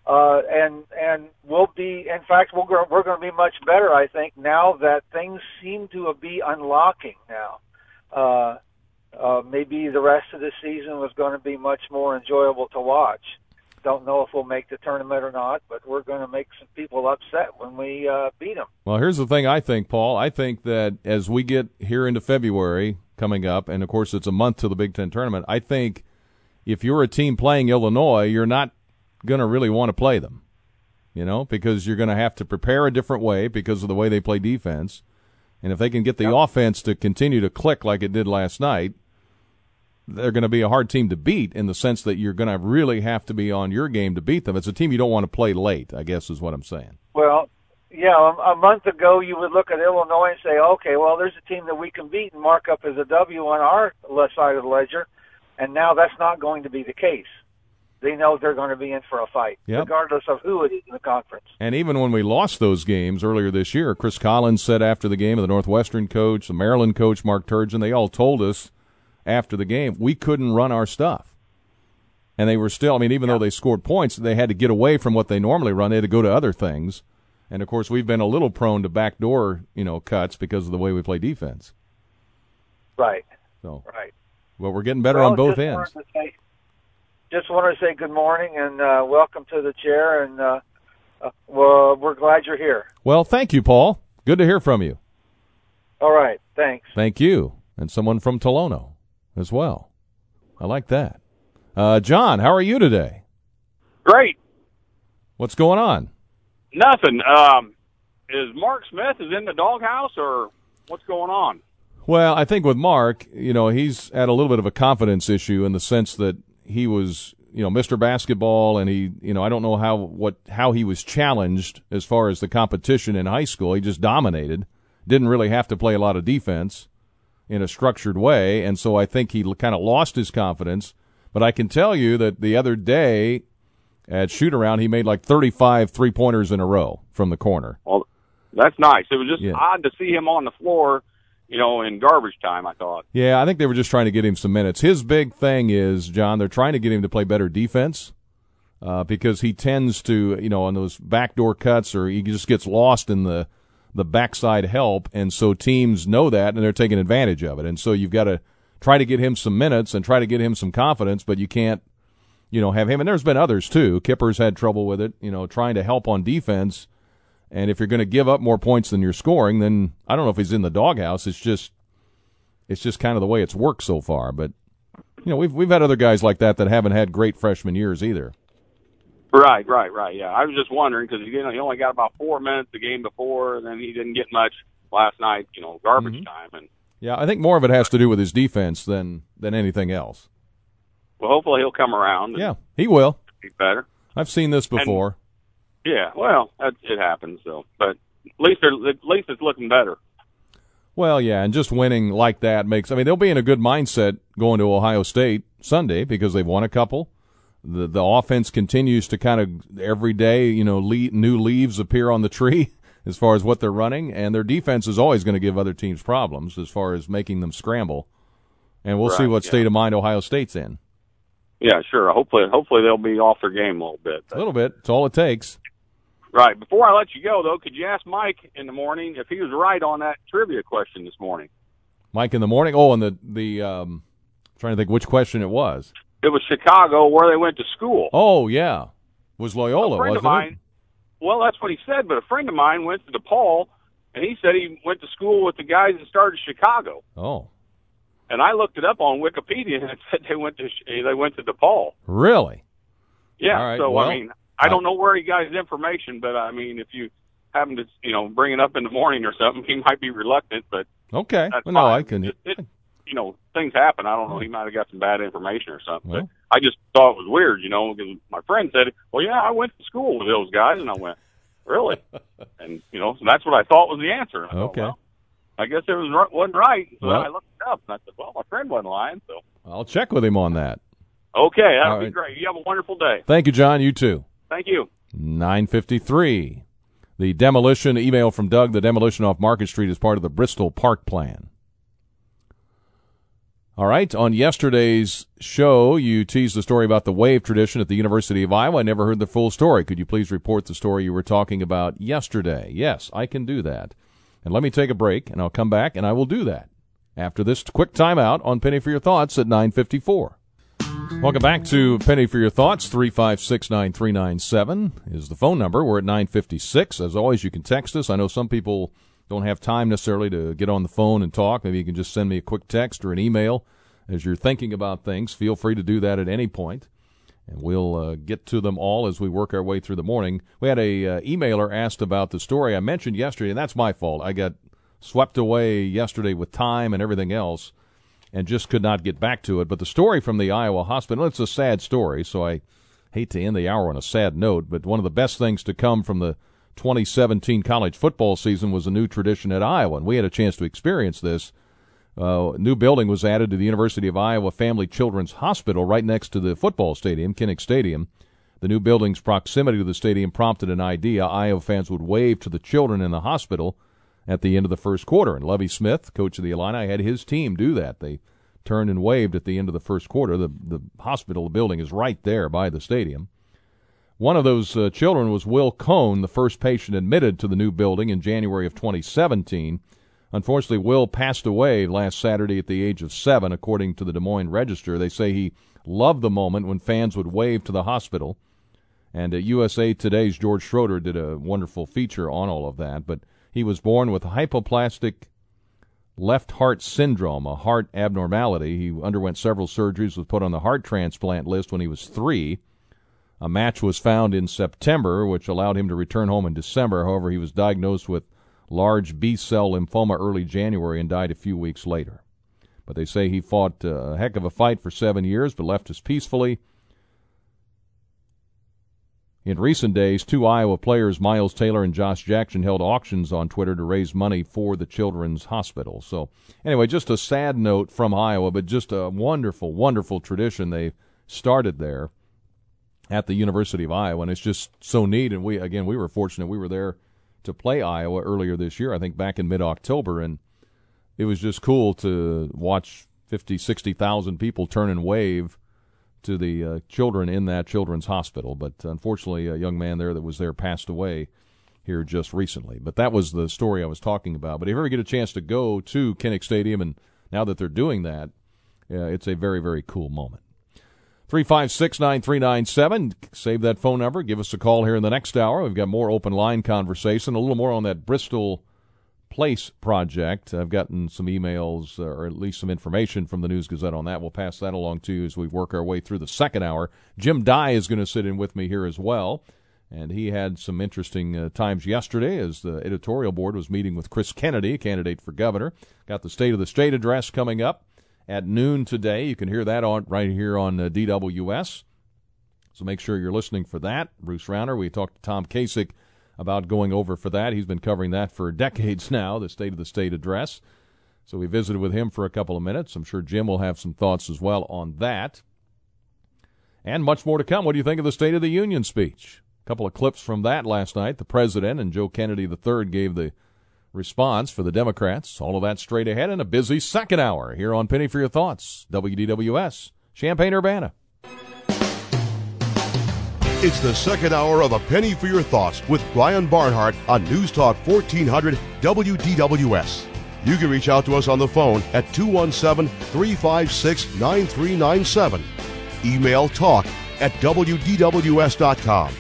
uh, and and we'll be. In fact, we're going, we're going to be much better, I think, now that things seem to be unlocking. Now, uh, uh, maybe the rest of the season was going to be much more enjoyable to watch. Don't know if we'll make the tournament or not, but we're going to make some people upset when we uh, beat them. Well, here's the thing. I think, Paul. I think that as we get here into February coming up, and of course it's a month to the Big Ten tournament. I think if you're a team playing Illinois, you're not going to really want to play them, you know, because you're going to have to prepare a different way because of the way they play defense. And if they can get the offense to continue to click like it did last night, they're going to be a hard team to beat in the sense that you're going to really have to be on your game to beat them. It's a team you don't want to play late, I guess is what I'm saying. Well, yeah, a, month ago you would look at Illinois and say, okay, well, there's a team that we can beat and mark up as a W on our left side of the ledger, and now that's not going to be the case. They know they're going to be in for a fight, Yep. regardless of who it is in the conference. And even when we lost those games earlier this year, Chris Collins said after the game, of the Northwestern coach, the Maryland coach, Mark Turgeon, they all told us after the game we couldn't run our stuff. And they were still, I mean, even though they scored points, they had to get away from what they normally run. They had to go to other things. And of course, we've been a little prone to backdoor, you know, cuts because of the way we play defense. Right. So, Right. well, we're getting better Well, on both ends. say- just wanted to say good morning and uh, welcome to the chair, and uh, uh, well, we're glad you're here. Well, thank you, Paul. Good to hear from you. All right, thanks. Thank you. And someone from Tolono as well. I like that. Uh, John, how are you today? Great. What's going on? Nothing. Um, is Mark Smith is in the doghouse or what's going on? Well, I think with Mark, you know, he's had a little bit of a confidence issue in the sense that he was, you know, Mr. Basketball and he, you know, I don't know how what how he was challenged as far as the competition in high school. He just dominated. Didn't really have to play a lot of defense in a structured way, and so I think he kind of lost his confidence. But I can tell you that the other day at shoot around, he made like 35 three pointers in a row from the corner. Well, that's nice. It was just Yeah. odd to see him on the floor, you know, in garbage time. I thought. Yeah, I think they were just trying to get him some minutes. His big thing is, John, they're trying to get him to play better defense uh, because he tends to, you know, on those backdoor cuts or he just gets lost in the the backside help, and so teams know that and they're taking advantage of it. And so you've got to try to get him some minutes and try to get him some confidence, but you can't, you know, have him. And there's been others too. Kipper's had trouble with it, you know, trying to help on defense. And if you're going to give up more points than you're scoring, then I don't know if he's in the doghouse. It's just it's just kind of the way it's worked so far. But you know, we've we've had other guys like that that haven't had great freshman years either. Right, right, right. Yeah, I was just wondering because you know he only got about four minutes the game before, and then he didn't get much last night. You know, garbage Mm-hmm. time, and Yeah, I think more of it has to do with his defense than than anything else. well, hopefully he'll come around. Yeah, he will. be better. I've seen this before. Yeah, well, it happens though. But at least at least it's looking better. Well, yeah, and just winning like that makes. I mean, they'll be in a good mindset going to Ohio State Sunday because they've won a couple. The the offense continues to kind of every day, you know, le- new leaves appear on the tree as far as what they're running, and their defense is always going to give other teams problems as far as making them scramble. And we'll see what yeah. state of mind Ohio State's in. Yeah, sure. Hopefully, hopefully they'll be off their game a little bit. A little bit. It's all it takes. Right. Before I let you go, though, could you ask Mike in the morning if he was right on that trivia question this morning? Mike in the morning. Oh, and the the um, trying to think which question it was. It was Chicago, where they went to school. Oh yeah, was Loyola, a friend wasn't of mine. Well, that's what he said. But a friend of mine went to DePaul, and he said he went to school with the guys that started Chicago. Oh, And I looked it up on Wikipedia, and it said they went to they went to DePaul. really? Yeah. Right, so well, I mean, I don't know where he got his information, but I mean, if you happen to you know bring it up in the morning or something, he might be reluctant. But Okay. Well, no. I can. It, it, you know, things happen. I don't know. He might have got some bad information or something. Well. but I just thought it was weird, you know, because my friend said, "Well, yeah, I went to school with those guys," and I went, "Really?" and you know, so that's what I thought was the answer. I thought, Okay. well, I guess it was wasn't right. So Well. then I looked it up, and I said, "Well, my friend wasn't lying." So I'll check with him on that. okay, that'll All be right. great. You have a wonderful day. Thank you, John. You too. Thank you. 953. The demolition email from Doug. The demolition off Market Street is part of the Bristol Park Plan. All right. On yesterday's show, you teased the story about the wave tradition at the University of Iowa. I never heard the full story. Could you please report the story you were talking about yesterday? Yes, I can do that. And let me take a break, and I'll come back, and I will do that after this quick timeout on Penny for Your Thoughts at 954. Welcome back to Penny for Your Thoughts. 356 9397 is the phone number. We're at 956. As always, you can text us. I know some people don't have time necessarily to get on the phone and talk. Maybe you can just send me a quick text or an email as you're thinking about things. Feel free to do that at any point, and we'll uh, get to them all as we work our way through the morning. We had a uh, emailer asked about the story I mentioned yesterday, and that's my fault. I got swept away yesterday with time and everything else, and just could not get back to it. But the story from the Iowa hospital, it's a sad story, so I hate to end the hour on a sad note, but one of the best things to come from the 2017 college football season was a new tradition at Iowa, and we had a chance to experience this. Uh, new building was added to the University of Iowa Family Children's Hospital right next to the football stadium, Kinnick Stadium. The new building's proximity to the stadium prompted an idea Iowa fans would wave to the children in the hospital at the end of the first quarter. And Lovie Smith, coach of the Illini, had his team do that. They turned and waved at the end of the first quarter. The the hospital building is right there by the stadium. One of those uh, children was Will Cohn, the first patient admitted to the new building in January of 2017. Unfortunately, Will passed away last Saturday at the age of seven, according to the Des Moines Register. They say he loved the moment when fans would wave to the hospital. And uh, USA Today's George Schroeder did a wonderful feature on all of that. But he was born with hypoplastic left heart syndrome, a heart abnormality. He underwent several surgeries, was put on the heart transplant list when he was three. A match was found in September, which allowed him to return home in December. However, he was diagnosed with large B cell lymphoma early January and died a few weeks later. But they say he fought uh, a heck of a fight for seven years, but left us peacefully. In recent days, two Iowa players, Miles Taylor and Josh Jackson, held auctions on Twitter to raise money for the Children's Hospital. So, anyway, just a sad note from Iowa, but just a wonderful, wonderful tradition they started there at the University of Iowa, and it's just so neat. And we, again, we were fortunate we were there to play Iowa earlier this year, I think back in mid October, and it was just cool to watch 50, 60,000 people turn and wave to the uh, children in that children's hospital. But unfortunately, a young man there that was there passed away here just recently. But that was the story I was talking about. But if you ever get a chance to go to Kinnick Stadium, and now that they're doing that, uh, it's a very, very cool moment. 356 9397. Save that phone number. Give us a call here in the next hour. We've got more open line conversation, a little more on that Bristol Place project. I've gotten some emails uh, or at least some information from the News Gazette on that. We'll pass that along to you as we work our way through the second hour. Jim Dey is going to sit in with me here as well. And he had some interesting uh, times yesterday as the editorial board was meeting with Chris Kennedy, candidate for governor. Got the State of the State address coming up at noon today. You can hear that on right here on uh, DWS. So make sure you're listening for that. Bruce Rauner, we talked to Tom Kacich about going over for that. He's been covering that for decades now, the State of the State address. So we visited with him for a couple of minutes. I'm sure Jim will have some thoughts as well on that. And much more to come. What do you think of the State of the Union speech? A couple of clips from that last night. The president and Joe Kennedy III gave the response for the Democrats. All of that straight ahead in a busy second hour here on Penny for Your Thoughts, WDWS, Champaign Urbana. It's the second hour of A Penny for Your Thoughts with Brian Barnhart on News Talk 1400 WDWS. You can reach out to us on the phone at 217 356 9397. Email talk at WDWS.com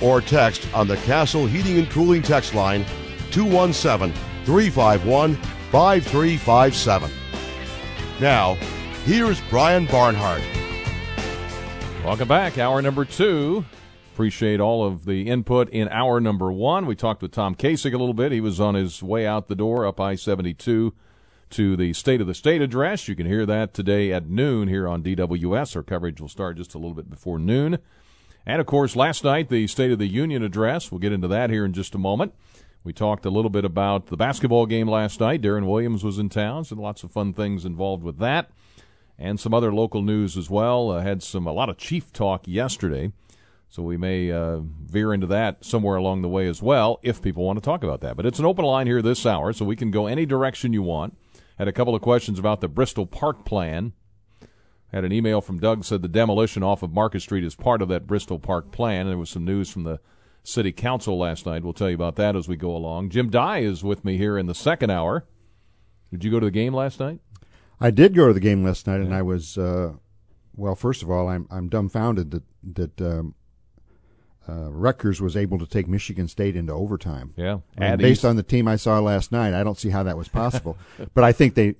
or text on the Castle Heating and Cooling text line 217 351 5357. Now, here's Brian Barnhart. Welcome back. Hour number two. Appreciate all of the input in hour number one. We talked with Tom Kacich a little bit. He was on his way out the door up I 72 to the State of the State address. You can hear that today at noon here on DWS. Our coverage will start just a little bit before noon. And of course, last night, the State of the Union address. We'll get into that here in just a moment. We talked a little bit about the basketball game last night. Deron Williams was in town, so lots of fun things involved with that and some other local news as well. Uh, had some a lot of Chief talk yesterday, so we may uh, veer into that somewhere along the way as well if people want to talk about that. But it's an open line here this hour, so we can go any direction you want. Had a couple of questions about the Bristol Park plan. Had an email from Doug said the demolition off of Market Street is part of that Bristol Park plan. And there was some news from the City Council last night. We'll tell you about that as we go along. Jim Dey is with me here in the second hour. Did you go to the game last night? I did go to the game last night, and I was uh, well. First of all, I'm I'm dumbfounded that that um, uh, Rutgers was able to take Michigan State into overtime. Yeah, and based on the team I saw last night, I don't see how that was possible. but I think they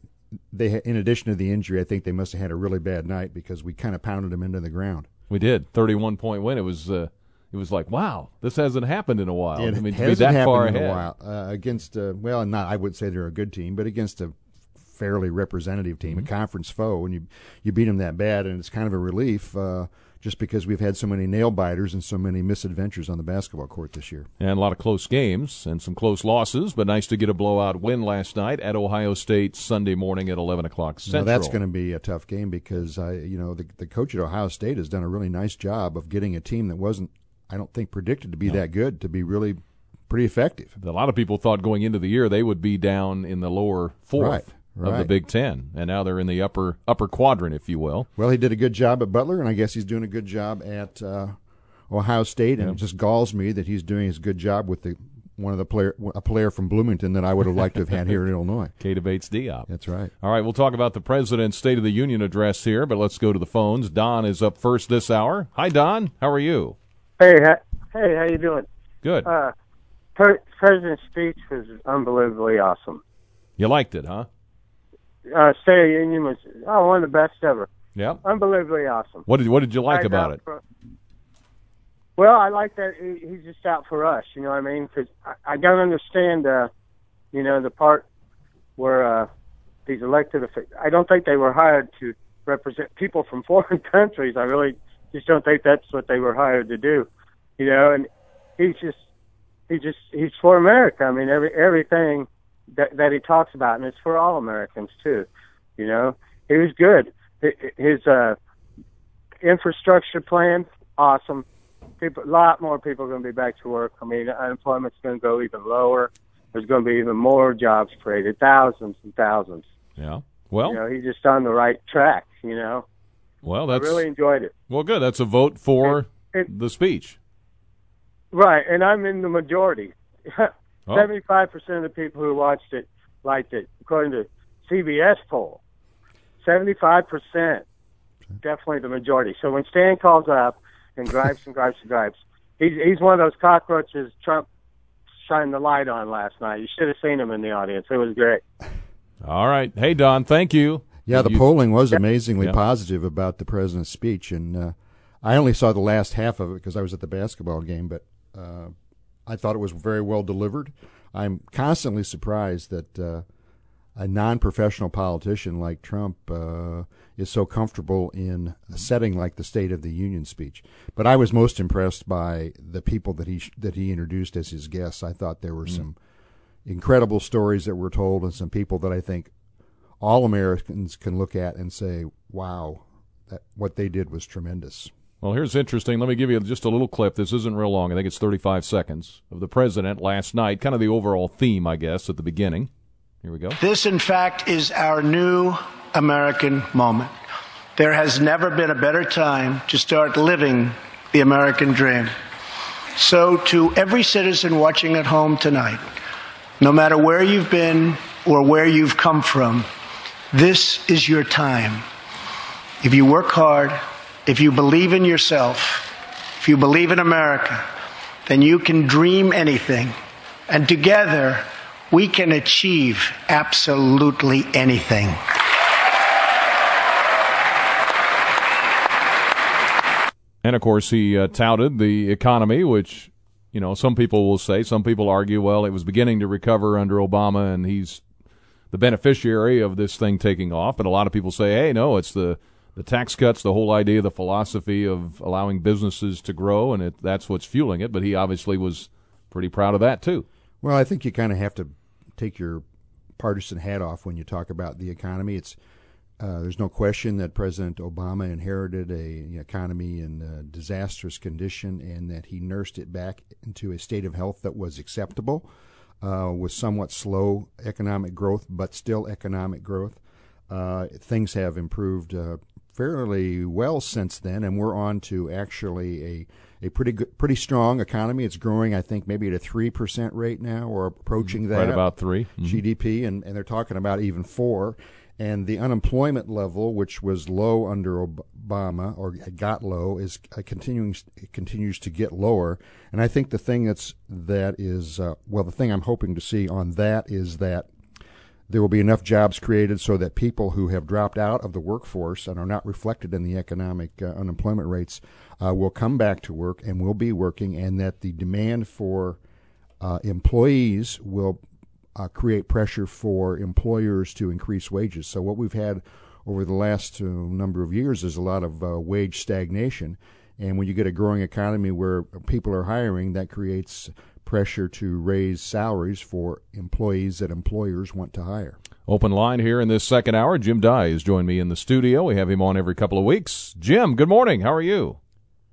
they in addition to the injury, I think they must have had a really bad night because we kind of pounded them into the ground. We did thirty-one point win. It was uh, it was like, wow, this hasn't happened in a while. It I mean, to be that far in ahead. a while uh, against. Uh, well, not I wouldn't say they're a good team, but against a fairly representative team, Mm-hmm. a conference foe, and you you beat them that bad, and it's kind of a relief. Uh, just because we've had so many nail biters and so many misadventures on the basketball court this year. And a lot of close games and some close losses, but nice to get a blowout win last night at Ohio State Sunday morning at 11 o'clock Central. Now that's going to be a tough game because I, you know, the the coach at Ohio State has done a really nice job of getting a team that wasn't, I don't think, predicted to be that good to be really pretty effective. A lot of people thought going into the year they would be down in the lower fourth Right, of the. Big Ten, and now they're in the upper upper quadrant, if you will. Well, he did a good job at Butler, and I guess he's doing a good job at uh, Ohio State. And it just galls me that he's doing his good job with the one of the player, a player from Bloomington that I would have liked to have had here in Illinois. Keita Bates-Diop. That's right. All right, we'll talk about the President's State of the Union address here, but let's go to the phones. Don is up first this hour. Hi, Don. How are you? Hey, ha- hey, how you doing? Good. Uh, per- President's speech was unbelievably awesome. You liked it, huh? Uh, State of the Union was oh, one of the best ever. Yeah. Unbelievably awesome. What did What did you like about it? for- well, I like that he, he's just out for us. You know what I mean? Because I, I don't understand, uh, you know, the part where uh, these elected officials. I don't think they were hired to represent people from foreign countries. I really just don't think that's what they were hired to do. You know, and he's just he just he's for America. I mean, every everything that that he talks about, and it's for all Americans too. You know, he was good. His uh, infrastructure plan, awesome. People, a lot more people are going to be back to work. I mean, unemployment's going to go even lower. There's going to be even more jobs created, thousands and thousands. Yeah. Well, you know, he's just on the right track. You know, well, that's I really enjoyed it. well, good. That's a vote for It- the speech. Right, and I'm in the majority. Oh. Seventy-five percent of the people who watched it liked it, according to CBS poll. Seventy-five percent, definitely the majority. So when Stan calls up and gripes and gripes and gripes, he's he's one of those cockroaches Trump shined the light on last night. You should have seen him in the audience. It was great. All right. Hey, Don. Thank you. Yeah, the You- polling was amazingly Yeah. positive about the president's speech, and uh, I only saw the last half of it because I was at the basketball game. But uh, I thought it was very well delivered. I'm constantly surprised that uh, a non-professional politician like Trump uh, is so comfortable in a setting like the State of the Union speech. But I was most impressed by the people that he sh- that he introduced as his guests. I thought there were Mm. some incredible stories that were told, and some people that I think all Americans can look at and say, "Wow, that what they did was tremendous." Well, here's interesting. Let me give you just a little clip. This isn't real long. I think it's 35 seconds of the president last night. Kind of the overall theme, I guess, at the beginning. Here we go. This, in fact, is our new American moment. There has never been a better time to start living the American dream. So, to every citizen watching at home tonight, no matter where you've been or where you've come from, this is your time. If you work hard, if you believe in yourself, if you believe in America, then you can dream anything. And together, we can achieve absolutely anything. And of course, he uh, touted the economy, which, you know, some people will say, some people argue, well, it was beginning to recover under Obama, and he's the beneficiary of this thing taking off. But a lot of people say, hey, no, it's the the tax cuts, the whole idea, the philosophy of allowing businesses to grow, and it, that's what's fueling it. But he obviously was pretty proud of that too. Well, I think you kind of have to take your partisan hat off when you talk about the economy. It's uh, there's no question that President Obama inherited a economy in a disastrous condition, and that he nursed it back into a state of health that was acceptable, uh, with somewhat slow economic growth, but still economic growth. Uh, things have improved uh, fairly well since then, and we're on to actually a a pretty good, pretty strong economy. It's growing, I think, maybe at a three percent rate now, or approaching that. Right about 3 Mhm. GDP, and, and they're talking about even four. And the unemployment level, which was low under Obama or got low, is uh, continuing continues to get lower. And I think the thing that's that is uh, well, the thing I'm hoping to see on that is that there will be enough jobs created so that people who have dropped out of the workforce and are not reflected in the economic uh, unemployment rates uh, will come back to work and will be working, and that the demand for uh, employees will uh, create pressure for employers to increase wages. So, what we've had over the last uh, number of years is a lot of uh, wage stagnation. And when you get a growing economy where people are hiring, that creates pressure to raise salaries for employees that employers want to hire. Open line here in this second hour. Jim Dey has joined me in the studio. We have him on every couple of weeks. Jim, good morning. How are you?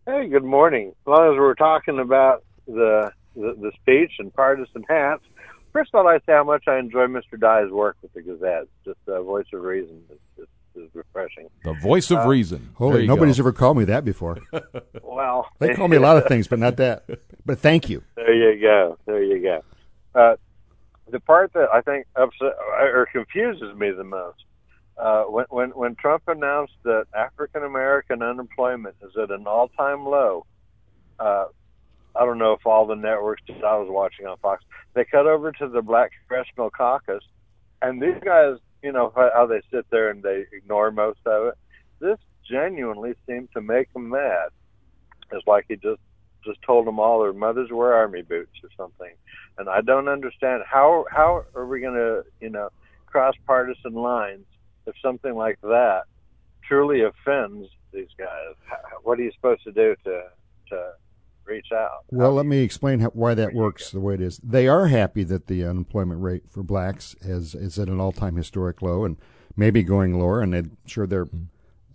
Hey, good morning. As long as we're talking about the the, the speech and partisan hats, first of all, I'd say how much I enjoy Mr. Dey's work with the Gazette. Just the voice of reason. It's, it's is refreshing. The voice of Uh, reason. Holy, nobody's ever called me that before. Well, they call me a lot of things, but not that. But thank you. There you go. There you go. Uh, the part that I think upset or confuses me the most uh, when when when Trump announced that African American unemployment is at an all time low. Uh, I don't know if all the networks that I was watching on Fox they cut over to the Black Congressional Caucus, and these guys, you know how they sit there and they ignore most of it. This genuinely seemed to make them mad. It's like he just just told them all their mothers wear army boots or something. And I don't understand how how are we going to you know cross partisan lines if something like that truly offends these guys. What are you supposed to do to to reach out? Well, let me explain how, why that works the way it is. They are happy that the unemployment rate for blacks is is at an all time historic low and maybe going lower, and I'm sure they're.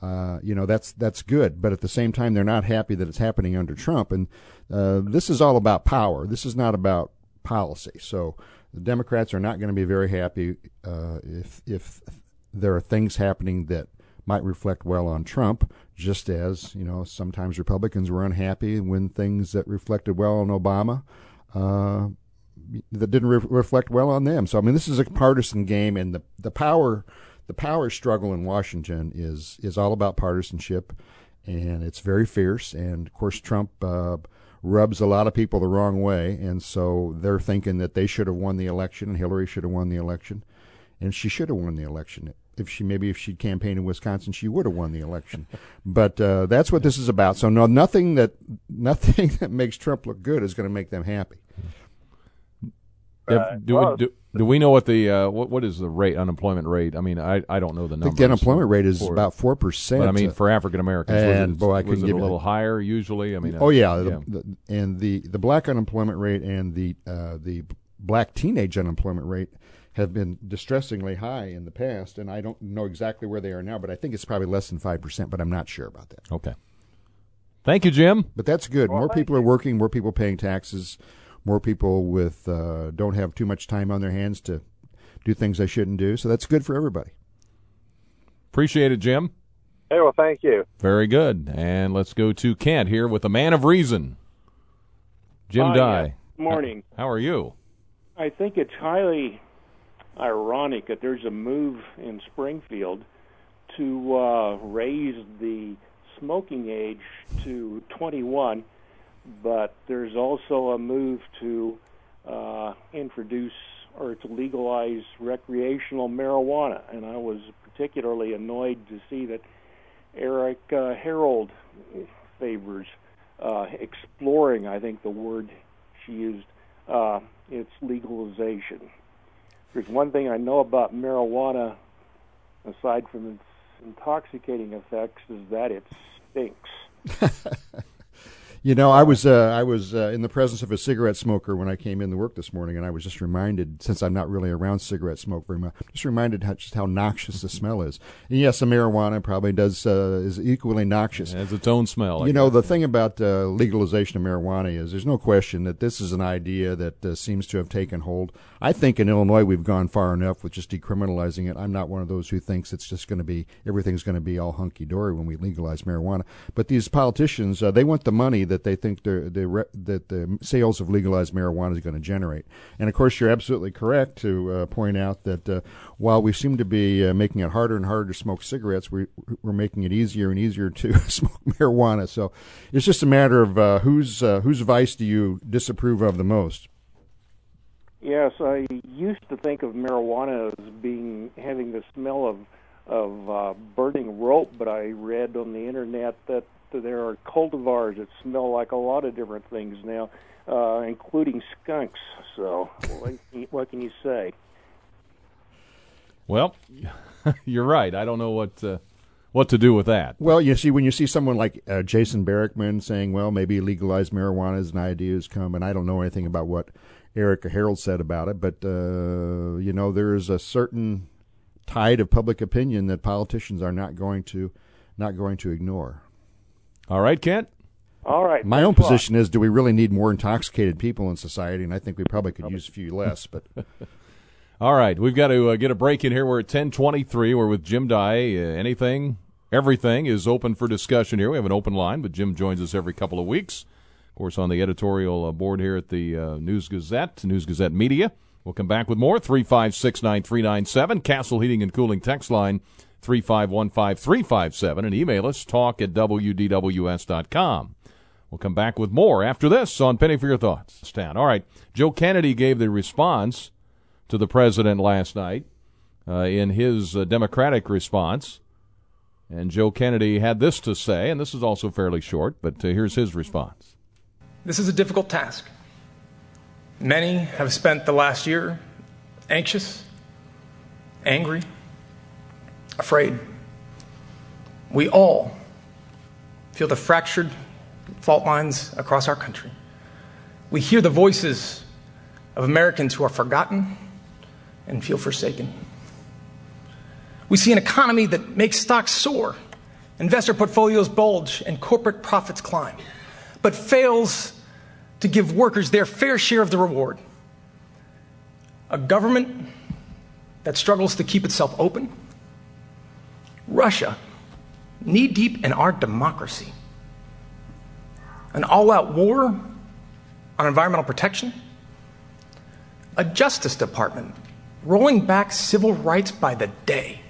Uh, you know that's that's good, but at the same time, they're not happy that it's happening under Trump. And uh, this is all about power. This is not about policy. So the Democrats are not going to be very happy uh, if if there are things happening that might reflect well on Trump, just as you know sometimes Republicans were unhappy when things that reflected well on Obama uh, that didn't re- reflect well on them. So I mean, this is a partisan game, and the the power the power struggle in Washington is is all about partisanship, and it's very fierce. And of course, Trump. Uh, rubs a lot of people the wrong way and so they're thinking that they should have won the election and Hillary should have won the election and she should have won the election. If she maybe if she'd campaigned in Wisconsin, she would have won the election. but uh, that's what this is about. So no, nothing that nothing that makes Trump look good is going to make them happy. Have- do, we, do, do we know what the uh, what what is the rate unemployment rate? I mean, I, I don't know the number. think the unemployment rate is about four percent. I mean, for African Americans, and was it, boy, I was couldn't it give a little the- higher usually? I mean, oh uh, yeah, the, the, and the the black unemployment rate and the uh, the black teenage unemployment rate have been distressingly high in the past, and I don't know exactly where they are now, but I think it's probably less than five percent. But I'm not sure about that. Okay. Thank you, Jim. But that's good. more people are working. More people paying taxes. More people with uh, don't have too much time on their hands to do things they shouldn't do. So that's good for everybody. Appreciate it, Jim. Hey, well, thank you. Very good. And let's go to Kent here with a man of reason, Jim Hi, Dey. uh, morning. How are you? I think it's highly ironic that there's a move in Springfield to uh, raise the smoking age to 21, but there's also a move to uh, introduce or to legalize recreational marijuana. And I was particularly annoyed to see that Erika uh, Harold favors uh, exploring, I think the word she used, uh, its legalization. There's one thing I know about marijuana, aside from its intoxicating effects, is that it stinks. You know, I was uh, I was uh, in the presence of a cigarette smoker when I came in to work this morning, and I was just reminded, since I'm not really around cigarette smoke very much, just reminded how, just how noxious the smell is. And yes, the marijuana probably does uh, is equally noxious. It has its own smell. I You know, the thing about uh, legalization of marijuana is there's no question that this is an idea that uh, seems to have taken hold. I think in Illinois we've gone far enough with just decriminalizing it. I'm not one of those who thinks it's just going to be everything's going to be all hunky dory when we legalize marijuana. But these politicians, uh, they want the money that they think they're, they re- that the sales of legalized marijuana is going to generate. And of course, you're absolutely correct to uh, point out that uh, while we seem to be uh, making it harder and harder to smoke cigarettes, we, we're making it easier and easier to smoke marijuana. So it's just a matter of uh, whose uh, whose vice do you disapprove of the most. Yes, I used to think of marijuana as being having the smell of of uh, burning rope, but I read on the internet that there are cultivars that smell like a lot of different things now, uh, including skunks. So, what can you, what can you say? Well, you're right. I don't know what uh, what to do with that. Well, you see, when you see someone like uh, Jason Barickman saying, "Well, maybe legalize marijuana is an idea has come," and I don't know anything about what Erika Harold said about it, but uh, you know, there is a certain tide of public opinion that politicians are not going to not going to ignore. All right, Kent. All right. My own position is: Do we really need more intoxicated people in society? And I think we probably could use a few less. But all right, we've got to uh, get a break in here. We're at ten twenty three. We're with Jim Dey. Uh, anything, everything is open for discussion here. We have an open line, but Jim joins us every couple of weeks. Of course, on the editorial uh, board here at the uh, News Gazette, News Gazette Media. We'll come back with more. 356 9397. Castle Heating and Cooling text line 3515357 and email us talk at wdws.com. We'll come back with more after this on Penny for Your Thoughts. Stan. All right. Joe Kennedy gave the response to the president last night uh, in his uh, Democratic response. And Joe Kennedy had this to say, and this is also fairly short, but uh, here's his response. This is a difficult task. Many have spent the last year anxious, angry, afraid. We all feel the fractured fault lines across our country. We hear the voices of Americans who are forgotten and feel forsaken. We see an economy that makes stocks soar, investor portfolios bulge, and corporate profits climb, but fails to give workers their fair share of the reward. A government that struggles to keep itself open Russia, knee deep in our democracy, an all out war on environmental protection, a Justice Department rolling back civil rights by the day.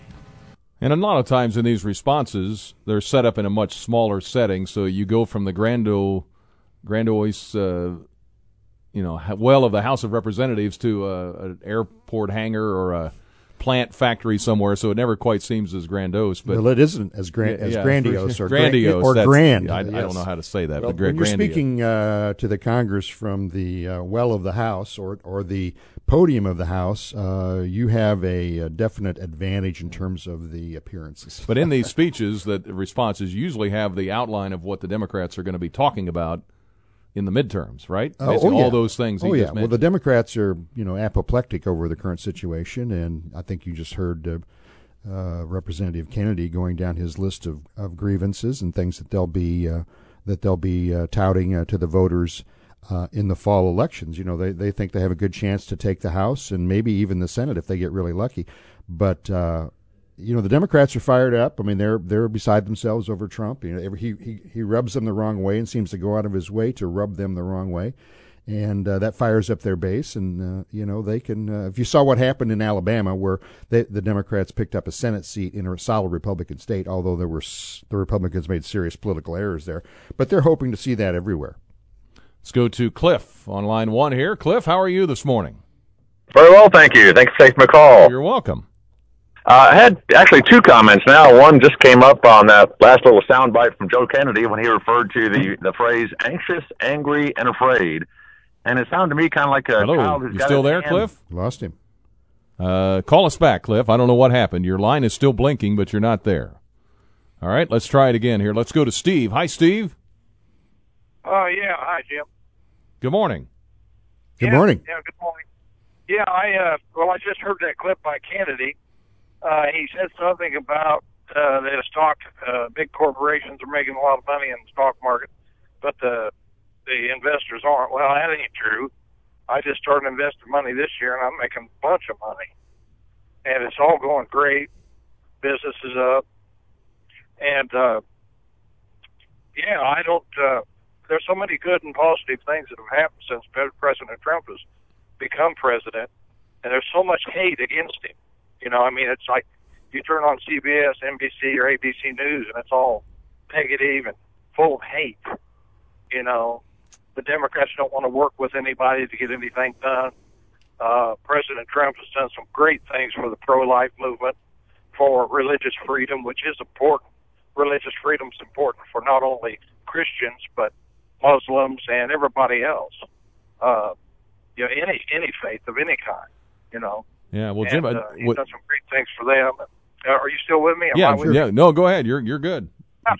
And a lot of times in these responses, they're set up in a much smaller setting, so you go from the grando, grandiose, uh, you know, well of the House of Representatives to uh, an airport hangar or a plant factory somewhere, so it never quite seems as grandiose. But well, it isn't as grand as yeah, grandiose or grandiose or grand. I, yes. I, don't know how to say that. Well, but when you're grandiose. speaking uh, to the Congress from the uh, well of the House or or the podium of the House, uh, you have a, a, definite advantage in terms of the appearances. But in these speeches, that responses usually have the outline of what the Democrats are going to be talking about in the midterms, right? Uh, oh, yeah. all those things. Oh yeah. Well, the Democrats are you know apoplectic over the current situation, and I think you just heard uh, uh, Representative Kennedy going down his list of, of grievances and things that they'll be uh, that they'll be uh, touting uh, to the voters in the fall elections. You know, they they think they have a good chance to take the House and maybe even the Senate if they get really lucky, but you know the Democrats are fired up. I mean they're they're beside themselves over Trump. You know he he he rubs them the wrong way and seems to go out of his way to rub them the wrong way, and uh, that fires up their base. And uh, you know they can. Uh, if you saw what happened in Alabama, where they, the Democrats picked up a Senate seat in a solid Republican state, although there were the Republicans made serious political errors there, but they're hoping to see that everywhere. Let's go to Cliff on line one here. Cliff, how are you this morning? Very well, thank you. Thanks for taking my call. You're welcome. Uh, I had actually two comments now. One just came up on that last little soundbite from Joe Kennedy when he referred to the the phrase "anxious, angry, and afraid," and it sounded to me kind of like a Hello. child who's you got still there, hand- Cliff? Lost him. Uh, call us back, Cliff. I don't know what happened. Your line is still blinking, but you're not there. All right, let's try it again here. Let's go to Steve. Hi, Steve. Oh yeah, hi Jim. Good morning. Good yeah, morning. Yeah, good morning. Yeah, I uh, well, I just heard that clip by Kennedy. Uh, he said something about uh, that stock, uh, big corporations are making a lot of money in the stock market, but the the investors aren't. Well, that ain't true. I just started investing money this year, and I'm making a bunch of money, and it's all going great. Business is up, and uh, yeah, I don't. Uh, there's so many good and positive things that have happened since President Trump has become president, and there's so much hate against him. You know, I mean, it's like you turn on CBS, NBC, or ABC News, and it's all negative and full of hate. You know, the Democrats don't want to work with anybody to get anything done. Uh, President Trump has done some great things for the pro-life movement, for religious freedom, which is important. Religious freedom is important for not only Christians but Muslims and everybody else. Uh, you know, any any faith of any kind. You know. Yeah, well, Jim, and, I- uh, he's what- done some great things for them. Uh, are you still with me? Am yeah, I with yeah. you? No, go ahead. You're you're good.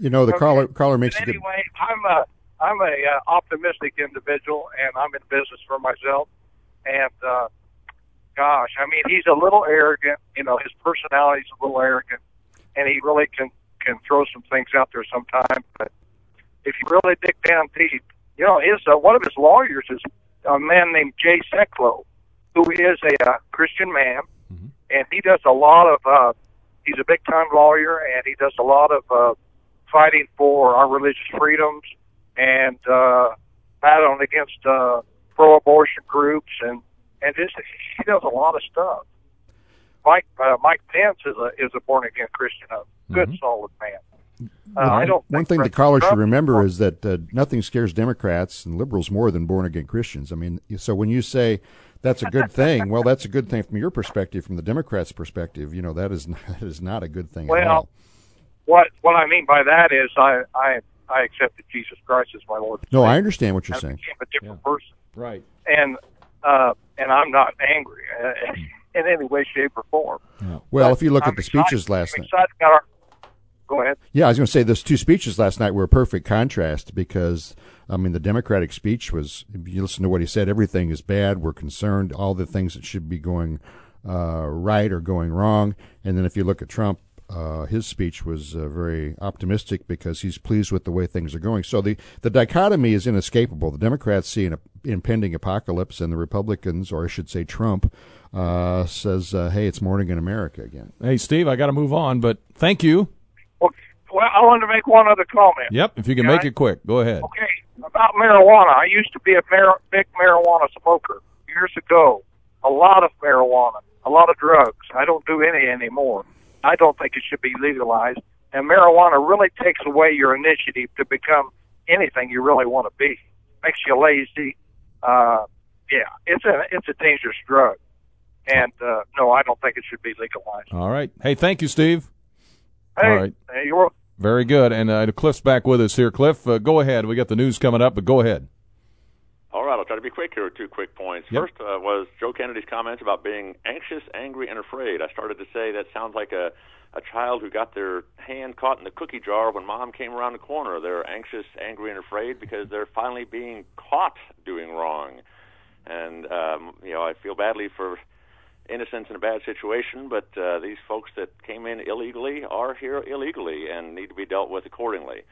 You know, the Okay. caller caller makes But a good. anyway, I'm a I'm a uh, optimistic individual, and I'm in business for myself. And uh, gosh, I mean, he's a little arrogant. You know, his personality's a little arrogant, and he really can can throw some things out there sometimes. But if you really dig down deep, you know, his uh, one of his lawyers is a man named Jay Sekulow, who is a uh, Christian man, and he does a lot of. Uh, he's a big time lawyer, and he does a lot of uh, fighting for our religious freedoms and uh, battling against uh, pro-abortion groups, and and just he does a lot of stuff. Mike uh, Mike Pence is a is a born again Christian, a good solid man. Uh, I don't. One thing the caller should remember is that uh, nothing scares Democrats and liberals more than born again Christians. I mean, so when you say that's a good thing, well, that's a good thing from your perspective. From the Democrats' perspective, you know that is not, that is not a good thing at Well, all. what what I mean by that is I I I accepted Jesus Christ as my Lord. No, I understand what you're I saying. became a different person. Right. and uh, and I'm not angry uh, in any way, shape, or form. Well, But if you look I'm at the excited- speeches last I'm night. about our- Go ahead. Yeah, I was going to say those two speeches last night were a perfect contrast because I mean the Democratic speech was if you listen to what he said, everything is bad. We're concerned, all the things that should be going uh, right are going wrong. And then if you look at Trump, uh, his speech was uh, very optimistic because he's pleased with the way things are going. So the the dichotomy is inescapable. The Democrats see an impending apocalypse, and the Republicans, or I should say Trump, uh, says, uh, "Hey, it's morning in America again." Hey, Steve, I got to move on, but thank you. Well, I wanted to make one other comment. Yep, if you can Okay. make it quick, go ahead. Okay, about marijuana. I used to be a mar- big marijuana smoker years ago. A lot of marijuana, a lot of drugs. I don't do any anymore. I don't think it should be legalized. And marijuana really takes away your initiative to become anything you really want to be. Makes you lazy. Uh, yeah, it's a it's a dangerous drug. And uh, no, I don't think it should be legalized. All right. Hey, thank you, Steve. Hey, All right. hey, you're Very good. And uh, Cliff's back with us here. Cliff, uh, go ahead. We got the news coming up, but go ahead. All right, I'll try to be quick here two quick points. Yep. First uh, was Joe Kennedy's comments about being anxious, angry, and afraid. I started to say that sounds like a, a child who got their hand caught in the cookie jar when mom came around the corner. They're anxious, angry, and afraid because they're finally being caught doing wrong. And, um, you know, I feel badly for innocents in a bad situation, but uh, these folks that came in illegally are here illegally and need to be dealt with accordingly.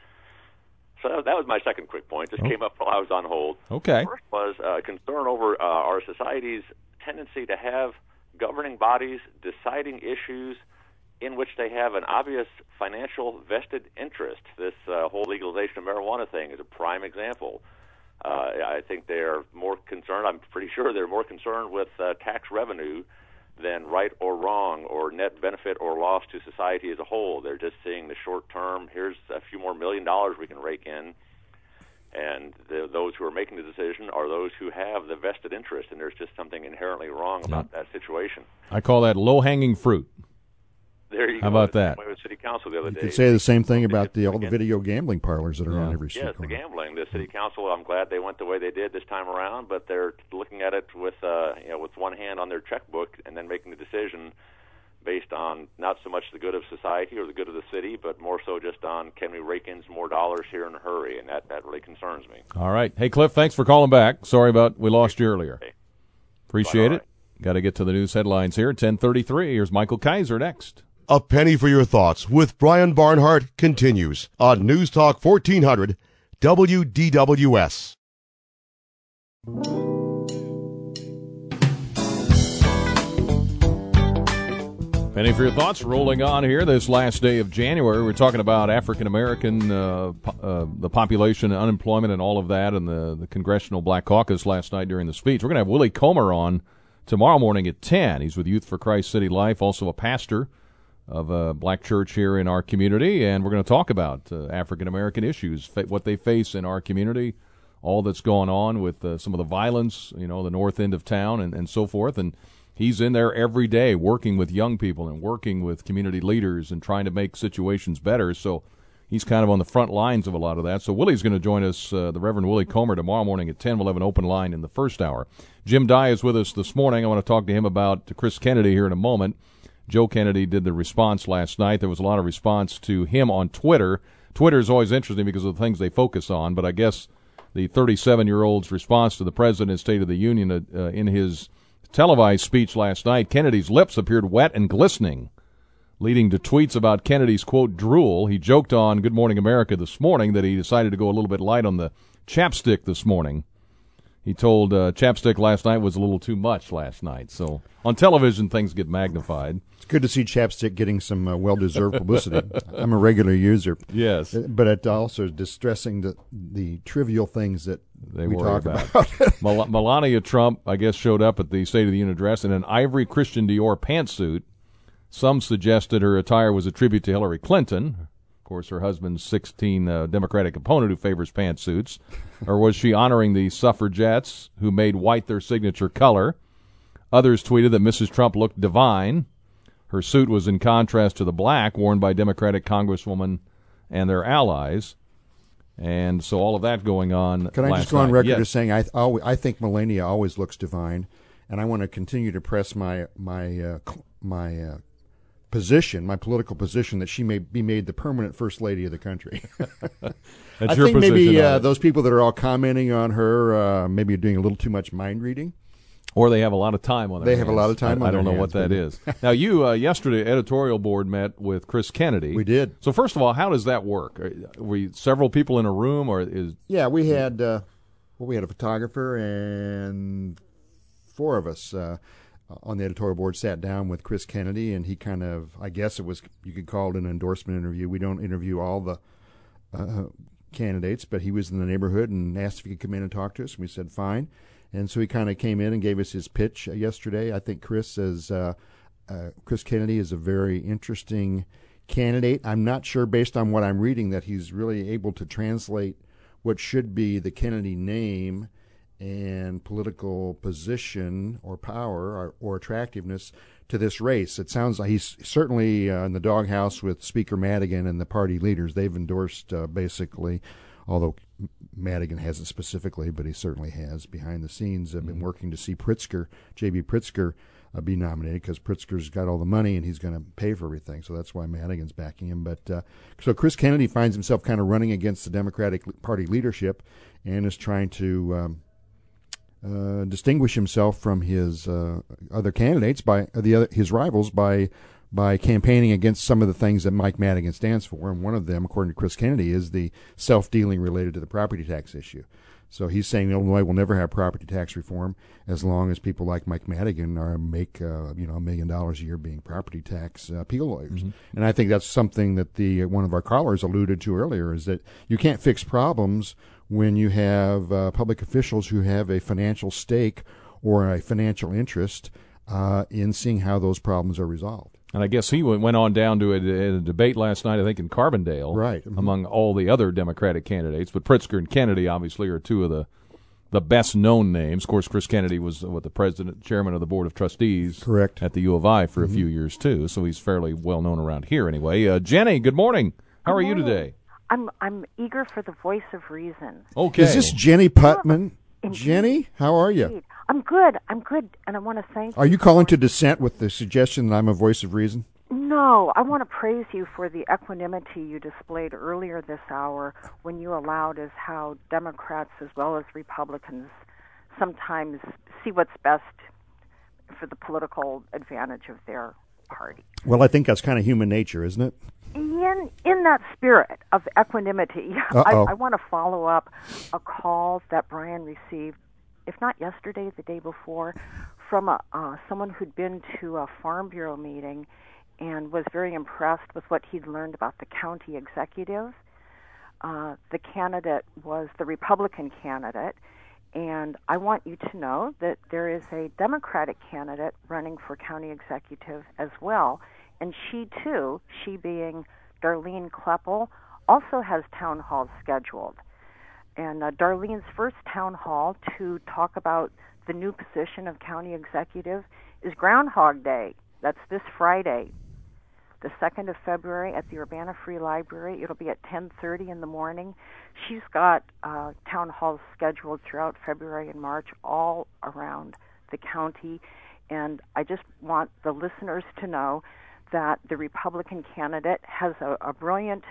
So that was my second quick point. This Oh. came up while I was on hold Okay. First was uh, concern over uh, our society's tendency to have governing bodies deciding issues in which they have an obvious financial vested interest. This uh, whole legalization of marijuana thing is a prime example. Uh, I think they're more concerned, I'm pretty sure they're more concerned with uh, tax revenue than right or wrong or net benefit or loss to society as a whole. They're just seeing the short term, here's a few more million dollars we can rake in and the, those who are making the decision are those who have the vested interest, and there's just something inherently wrong about that situation. I call that low hanging fruit. There you How go. about that? With city council the other You day. could say the same thing about the all the video gambling parlors that are on every street Yes, the gambling. The city council. I'm glad they went the way they did this time around, but they're looking at it with uh, you know with one hand on their checkbook and then making the decision based on not so much the good of society or the good of the city, but more so just on can we rake in some more dollars here in a hurry, and that that really concerns me. All right. Hey, Cliff, thanks for calling back. Sorry about we lost you earlier. Appreciate it. Got to get to the news headlines here. 1033. Here's Michael Kaiser next. A penny for your thoughts with Brian Barnhart continues on News Talk 1400 WDWS. Penny for your thoughts. Rolling on here this last day of January. We're talking about African American, uh, po- uh, the population, unemployment, and all of that, and the, the Congressional Black Caucus last night during the speech. We're going to have Willie Comer on tomorrow morning at 10. He's with Youth for Christ City Life, also a pastor of a black church here in our community, and we're going to talk about uh, African American issues, fa- what they face in our community, all that's going on with uh, some of the violence, you know, the north end of town and, and so forth. And he's in there every day working with young people and working with community leaders and trying to make situations better. So he's kind of on the front lines of a lot of that. So Willie's going to join us, uh, the Reverend Willie Comer, tomorrow morning at 10. We'll have an open line in the first hour. Jim Dey is with us this morning. I want to talk to him about Chris Kennedy here in a moment. Joe Kennedy did the response last night. There was a lot of response to him on Twitter. Twitter is always interesting because of the things they focus on, but I guess the 37 year old's response to the President's State of the Union uh, uh, in his televised speech last night, Kennedy's lips appeared wet and glistening leading to tweets about Kennedy's quote drool. He joked on Good Morning America this morning that he decided to go a little bit light on the chapstick this morning. He told uh, chapstick last night was a little too much last night. So on television, things get magnified. It's good to see chapstick getting some uh, well-deserved publicity. I'm a regular user. Yes, uh, but it also is distressing the the trivial things that they we talk about. Mel- Melania Trump, I guess, showed up at the State of the Union address in an ivory Christian Dior pantsuit some suggested her attire was a tribute to Hillary Clinton, course, her husband's 16 uh, Democratic opponent who favors pantsuits. or was she honoring the suffragettes who made white their signature color? Others tweeted that Mrs. Trump looked divine. Her suit was in contrast to the black worn by Democratic congresswomen and their allies. And so all of that going on. Can I just go on night. record yes. as saying I always, I think Melania always looks divine, and I want to continue to press my my uh, my uh, position, my political position, that she may be made the permanent first lady of the country. That's I your think position maybe uh, those people that are all commenting on her uh, maybe doing a little too much mind reading. Or they have a lot of time on their They have a lot of time I, I don't know what hands, that maybe. is. now, you uh, yesterday editorial board met with Chris Kennedy. We did. So first of all, how does that work? Are, were we several people in a room, or is Yeah, we had uh, well, we had a photographer and four of us uh, on the editorial board sat down with Chris Kennedy, and he kind of, I guess it was you could call it an endorsement interview. We don't interview all the uh, candidates, but he was in the neighborhood and asked if he could come in and talk to us. And we said fine, and so he kind of came in and gave us his pitch uh, yesterday. I think Chris says uh, uh, Chris Kennedy is a very interesting candidate. I'm not sure, based on what I'm reading, that he's really able to translate what should be the Kennedy name and political position or power or, or attractiveness to this race. It sounds like he's certainly uh, in the doghouse with Speaker Madigan and the party leaders. They've endorsed uh, basically, although Madigan hasn't specifically, but he certainly has behind the scenes. Have been working to see Pritzker, J.B. Pritzker, uh, be nominated because Pritzker's got all the money and he's going to pay for everything. So that's why Madigan's backing him. But uh, so Chris Kennedy finds himself kind of running against the Democratic Party leadership and is trying to. Um, uh, distinguish himself from his uh, other candidates by uh, the other, his rivals by by campaigning against some of the things that Mike Madigan stands for, and one of them, according to Chris Kennedy, is the self dealing related to the property tax issue. So he's saying Illinois will never have property tax reform as long as people like Mike Madigan are make uh, you know a million dollars a year being property tax uh, appeal lawyers. And I think that's something that the one of our callers alluded to earlier is that you can't fix problems when you have uh, public officials who have a financial stake or a financial interest uh, in seeing how those problems are resolved. And I guess he went went on down to a, a debate last night, I think, in Carbondale, Right. Mhm. among all the other Democratic candidates. But Pritzker and Kennedy, obviously, are two of the the best known names. Of course, Chris Kennedy was what the president, chairman of the board of trustees, correct, at the U of I for a few years too. So he's fairly well known around here, anyway. Uh, Jenny, good morning. How Good are you today? I'm I'm eager for the voice of reason. Okay. Is this Jenny Putman? Indeed. Jenny, how are you? Indeed. I'm good. I'm good, and I want to thank Are you calling to dissent with the suggestion that I'm a voice of reason? No, I want to praise you for the equanimity you displayed earlier this hour when you allowed us how Democrats as well as Republicans sometimes see what's best for the political advantage of their party. Well, I think that's kind of human nature, isn't it? In in that spirit of equanimity, I, I want to follow up a call that Brian received, if not yesterday, the day before, from a, uh, someone who'd been to a Farm Bureau meeting and was very impressed with what he'd learned about the county executive. Uh, the candidate was the Republican candidate, and I want you to know that there is a Democratic candidate running for county executive as well. And she, too, she being Darlene Kloeppel, also has town halls scheduled. and uh, Darlene's first town hall to talk about the new position of county executive is Groundhog Day. That's this Friday, the 2nd of February at the Urbana Free Library. It'll be at 10:30 in the morning. She's got uh, town halls scheduled throughout February and March all around the county, and I just want the listeners to know that the Republican candidate has a, a brilliant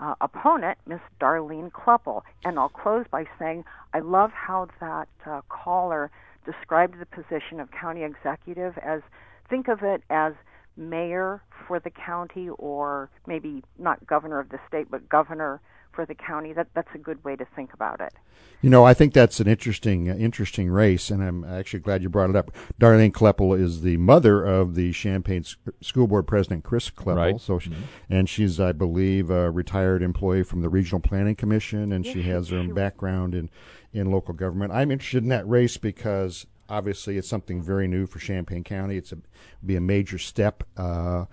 uh, opponent, Miss Darlene Kloeppel. And I'll close by saying I love how that uh, caller described the position of county executive as think of it as mayor for the county or maybe not governor of the state but governor for the county that that's a good way to think about it you know i think that's an interesting uh, interesting race and i'm actually glad you brought it up darlene kloeppel is the mother of the champaign school board president chris kloeppel right. so she, mm-hmm. and she's i believe a retired employee from the regional planning commission and she has her own background in in local government i'm interested in that race because obviously it's something very new for Champaign County. It's a be a major step uh,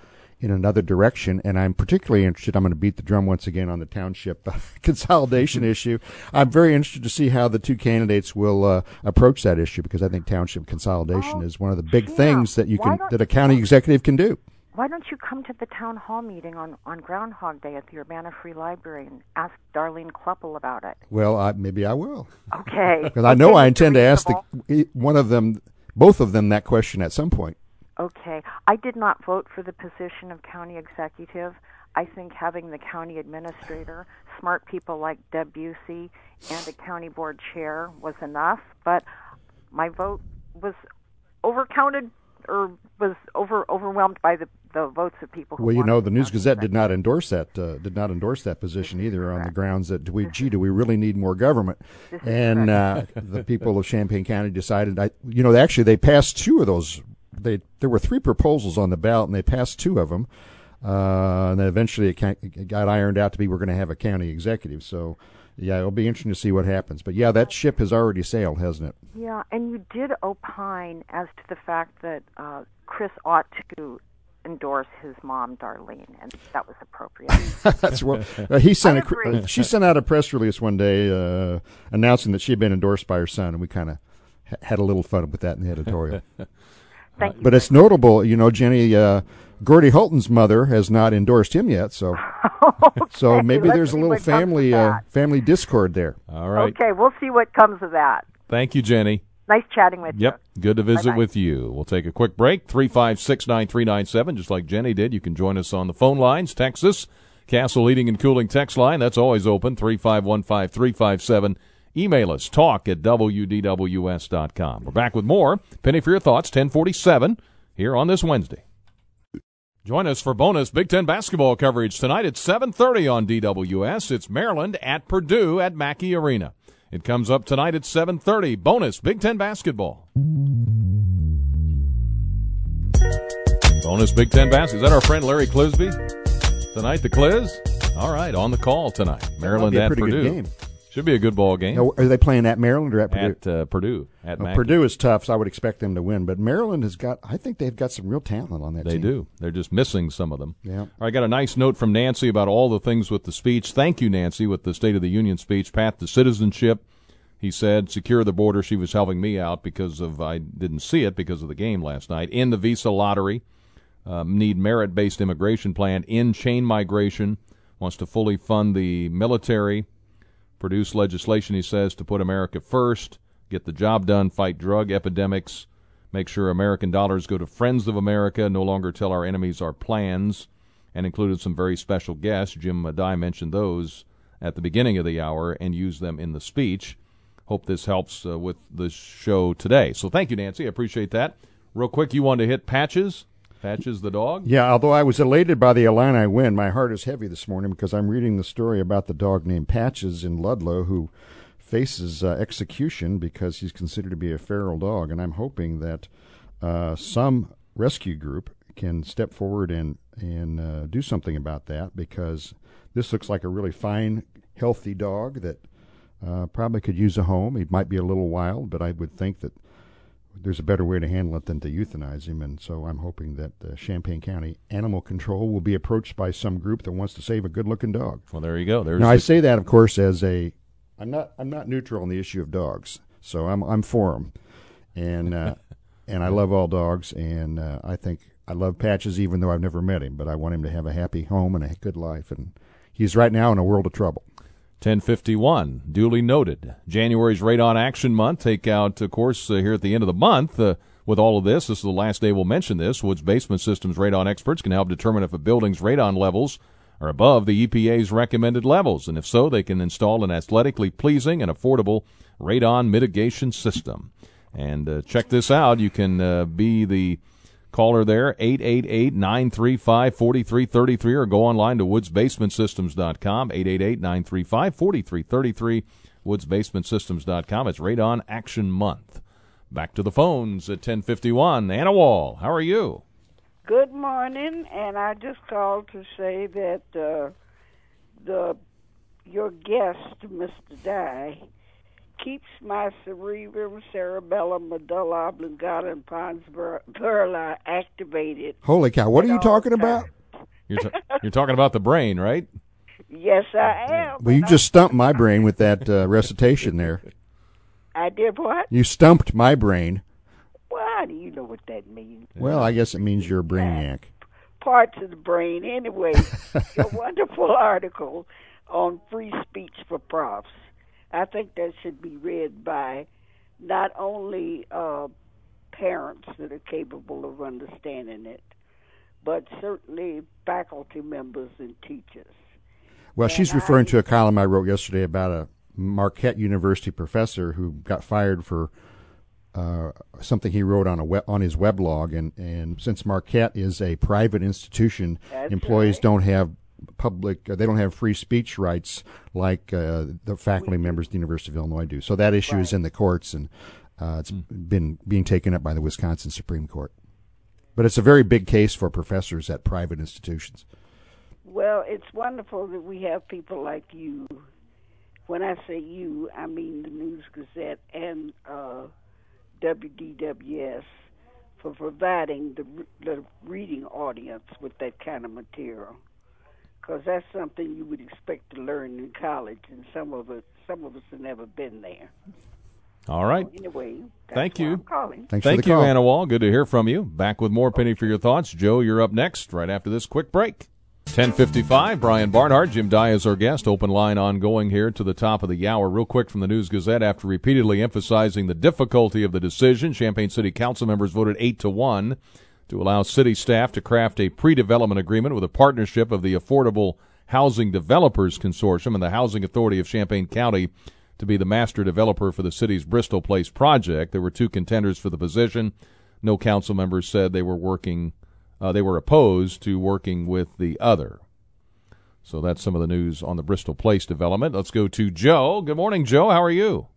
in another direction, and I'm particularly interested. I'm going to beat the drum once again on the township consolidation issue. I'm very interested to see how the two candidates will uh, approach that issue because I think township consolidation oh, is one of the big yeah. things that you can that a county executive can do why don't you come to the town hall meeting on, on Groundhog Day at the Urbana Free Library and ask Darlene Kloeppel about it? Well, I, maybe I will. Okay. Because I know I intend to ask the, one of them, both of them, that question at some point. Okay. I did not vote for the position of county executive. I think having the county administrator, smart people like Deb Busey, and a county board chair was enough. But my vote was overcounted or was over overwhelmed by the the votes of people. well, you know, the News Gazette did not endorse that uh, did not endorse that position either on the grounds that do we gee do we really need more government? And uh, the people of Champaign County decided, I you know, actually they passed two of those. They there were three proposals on the ballot, and they passed two of them. Uh, and then eventually it, it got ironed out to be we're going to have a county executive. So yeah, it'll be interesting to see what happens. But yeah, that ship has already sailed, hasn't it? Yeah, and you did opine as to the fact that uh, Chris ought to endorse his mom, Darlene, and that was appropriate. That's what uh, he sent. A, uh, she sent out a press release one day uh, announcing that she had been endorsed by her son, and we kind of ha- had a little fun with that in the editorial. Thank you. But it's notable, you know, Jenny. Uh, Gordy Hulten's mother has not endorsed him yet, so okay, so maybe there's a little family uh, family discord there. All right. Okay, we'll see what comes of that. Thank you, Jenny. Nice chatting with yep. you. Yep. Good to visit Bye-bye. with you. We'll take a quick break. 356 9397, just like Jenny did. You can join us on the phone lines. Texas, Castle Heating and Cooling text line. That's always open. 3515 357. Email us, talk at WDWS.com. We're back with more. Penny for your thoughts, 1047 here on this Wednesday. Join us for bonus Big Ten basketball coverage tonight at 7:30 on DWS. It's Maryland at Purdue at Mackey Arena. It comes up tonight at 7:30. Bonus Big Ten basketball. Bonus Big Ten basketball. Is that our friend Larry Clisby tonight? The Cliz. All right, on the call tonight. Maryland at Purdue. Should be a good ball game. Now, are they playing at Maryland or at Purdue? At uh, Purdue. At well, Purdue is tough, so I would expect them to win. But Maryland has got, I think they've got some real talent on that they team. They do. They're just missing some of them. Yeah. I got a nice note from Nancy about all the things with the speech. Thank you, Nancy, with the State of the Union speech. Pat, the citizenship. He said, secure the border. She was helping me out because of, I didn't see it because of the game last night. In the visa lottery. Um, need merit based immigration plan. In chain migration. Wants to fully fund the military produce legislation, he says, to put America first, get the job done, fight drug epidemics, make sure American dollars go to friends of America, no longer tell our enemies our plans, and included some very special guests. Jim Dey mentioned those at the beginning of the hour and used them in the speech. Hope this helps uh, with the show today. So thank you, Nancy. I appreciate that. Real quick, you want to hit patches? Patches the dog? Yeah, although I was elated by the Illini win, my heart is heavy this morning because I'm reading the story about the dog named Patches in Ludlow who faces uh, execution because he's considered to be a feral dog. And I'm hoping that uh, some rescue group can step forward and, and uh, do something about that because this looks like a really fine, healthy dog that uh, probably could use a home. He might be a little wild, but I would think that there's a better way to handle it than to euthanize him. And so I'm hoping that uh, Champaign County Animal Control will be approached by some group that wants to save a good looking dog. Well, there you go. There's now, the... I say that, of course, as a I'm not I'm not neutral on the issue of dogs, so I'm I'm for them, and uh, and I love all dogs, and uh, I think I love Patches even though I've never met him, but I want him to have a happy home and a good life, and he's right now in a world of trouble. 1051, duly noted. January's Radon Action Month. Take out, of course, uh, here at the end of the month. Uh, with all of this, this is the last day we'll mention this. Woods Basement Systems radon experts can help determine if a building's radon levels are above the EPA's recommended levels, and if so, they can install an aesthetically pleasing and affordable radon mitigation system. And uh, check this out. You can uh, be the caller there, 888-935-4333, or go online to woodsbasementsystems.com, 888-935-4333, woodsbasementsystems.com. It's Radon Action Month. Back to the phones at 1051. Anna Wall, how are you? Good morning, and I just called to say that uh, the your guest, Mr. Dey, keeps my cerebrum, cerebellum, medulla oblongata, and pons Varolii activated. Holy cow! What are you talking about? You're, t- you're talking about the brain, right? Yes, I am. Well, you just stumped my brain with that uh, recitation there. I did what? You stumped my brain. Well, how do you know what that means? Well, I guess it means you're a brainiac. Parts of the brain, anyway. a wonderful article on free speech for profs. I think that should be read by not only uh, parents that are capable of understanding it, but certainly faculty members and teachers. Well, And she's I- referring to a column I wrote yesterday about a Marquette University professor who got fired for uh, something he wrote on a web, on his weblog, and and since Marquette is a private institution, employees don't have public uh, they don't have free speech rights like uh, the faculty members at the University of Illinois do. So that issue is in the courts, and uh, it's been being taken up by the Wisconsin Supreme Court. But it's a very big case for professors at private institutions. Well, it's wonderful that we have people like you. When I say you, I mean the News Gazette and uh, WDWS for providing the, the reading audience with that kind of material. Because that's something you would expect to learn in college, and some of us, some of us have never been there. All right. Anyway, that's Thank why you. I'm calling. Thanks for Thank the you, call. Anna Wall. Good to hear from you. Back with more Penny for your thoughts. Joe, you're up next right after this quick break. 1055, Brian Barnhart, Jim Dey is our guest. Open line ongoing here to the top of the hour. Real quick from the News Gazette. After repeatedly emphasizing the difficulty of the decision, Champaign City Council members voted 8 to 1 to allow city staff to craft a pre-development agreement with a partnership of the Affordable Housing Developers Consortium and the Housing Authority of Champaign County to be the master developer for the city's Bristol Place project. There were two contenders for the position. No council members said they were working uh, they were opposed to working with the other. So that's some of the news on the Bristol Place development. Let's go to Joe. Good morning, Joe. How are you?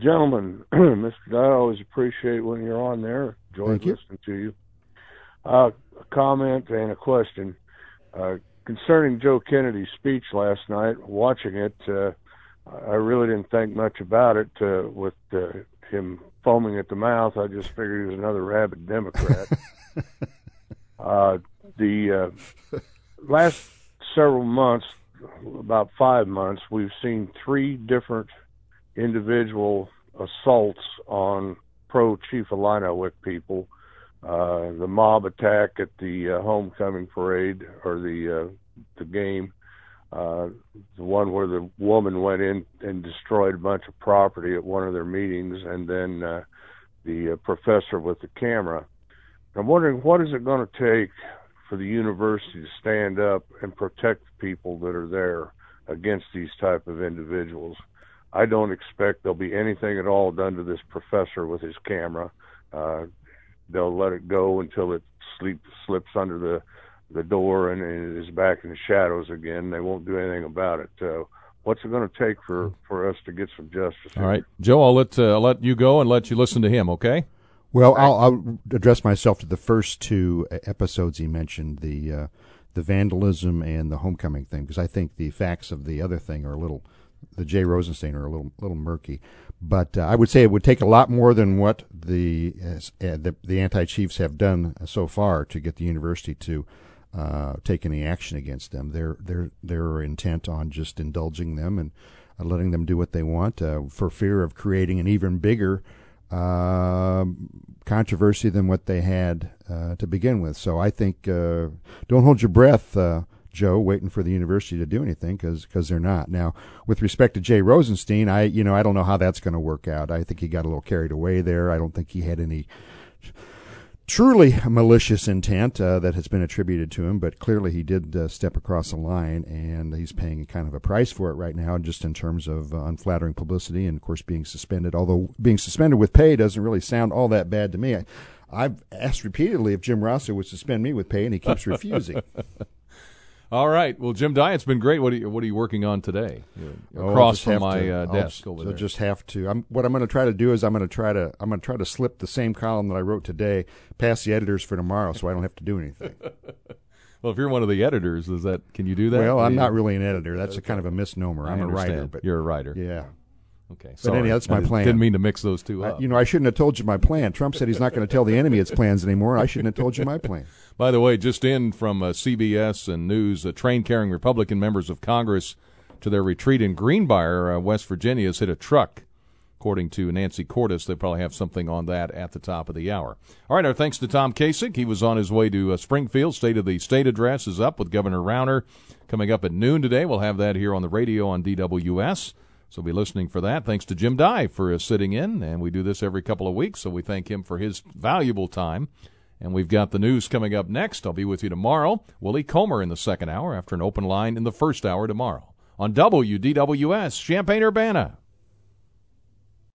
Gentlemen, Mr. Dey, I always appreciate when you're on there. Enjoy Thank you. listening to you. Uh, a comment and a question. Uh, concerning Joe Kennedy's speech last night, watching it, uh, I really didn't think much about it uh, with uh, him foaming at the mouth. I just figured he was another rabid Democrat. uh, the uh, last several months, about five months, we've seen three different individual assaults on pro Chief Illiniwek people. Uh, the mob attack at the uh, homecoming parade or the uh, the game, uh, the one where the woman went in and destroyed a bunch of property at one of their meetings, and then uh, the uh, professor with the camera. I'm wondering what is it going to take for the university to stand up and protect the people that are there against these type of individuals. I don't expect there'll be anything at all done to this professor with his camera. Uh, they'll let it go until it sleep, slips under the the door and, and is back in the shadows again. They won't do anything about it. So, what's it going to take for for us to get some justice? All right, Joe. I'll let uh, I'll let you go and let you listen to him. Okay. Well, I'll, I'll address myself to the first two episodes he mentioned the uh, the vandalism and the homecoming thing because I think the facts of the other thing are a little the Jay Rosenstein are a little little murky. But uh, I would say it would take a lot more than what the uh, the, the anti chiefs have done so far to get the university to uh, take any action against them. They're they're they're intent on just indulging them, and uh, letting them do what they want uh, for fear of creating an even bigger uh, controversy than what they had uh, to begin with. So I think uh, don't hold your breath, uh, Joe, waiting for the university to do anything because they're not. Now, with respect to Jay Rosenstein, I you know I don't know how that's going to work out. I think he got a little carried away there. I don't think he had any truly malicious intent uh, that has been attributed to him, but clearly he did uh, step across a line, and he's paying kind of a price for it right now, just in terms of uh, unflattering publicity and, of course, being suspended. Although being suspended with pay doesn't really sound all that bad to me. I, I've asked repeatedly if Jim Rossow would suspend me with pay, and he keeps refusing. All right. Well, Jim Dey, it's been great. What are you, what are you working on today? Oh, Across from my to, uh, desk I'll, over so there. just have to. I'm, what I'm going to try to do is I'm going to try to I'm going to try to slip the same column that I wrote today past the editors for tomorrow, so I don't have to do anything. well, if you're one of the editors, is that can you do that? Well, I'm not really an editor. That's a kind of a misnomer. I'm a writer, but you're a writer. Yeah. Okay, but sorry. anyhow, that's my I plan. Didn't mean to mix those two I, up. you know, I shouldn't have told you my plan. Trump said he's not going to tell the enemy its plans anymore. I shouldn't have told you my plan. By the way, just in from uh, CBS and News, uh, train carrying Republican members of Congress to their retreat in Greenbrier, uh, West Virginia, has hit a truck. According to Nancy Cordes, they probably have something on that at the top of the hour. All right, our thanks to Tom Kacich. He was on his way to uh, Springfield. State of the State address is up with Governor Rauner coming up at noon today. We'll have that here on the radio on DWS. So be listening for that. Thanks to Jim Dey for sitting in, and we do this every couple of weeks, so we thank him for his valuable time. And we've got the news coming up next. I'll be with you tomorrow. Willie Comer in the second hour after an open line in the first hour tomorrow on WDWS Champaign Urbana.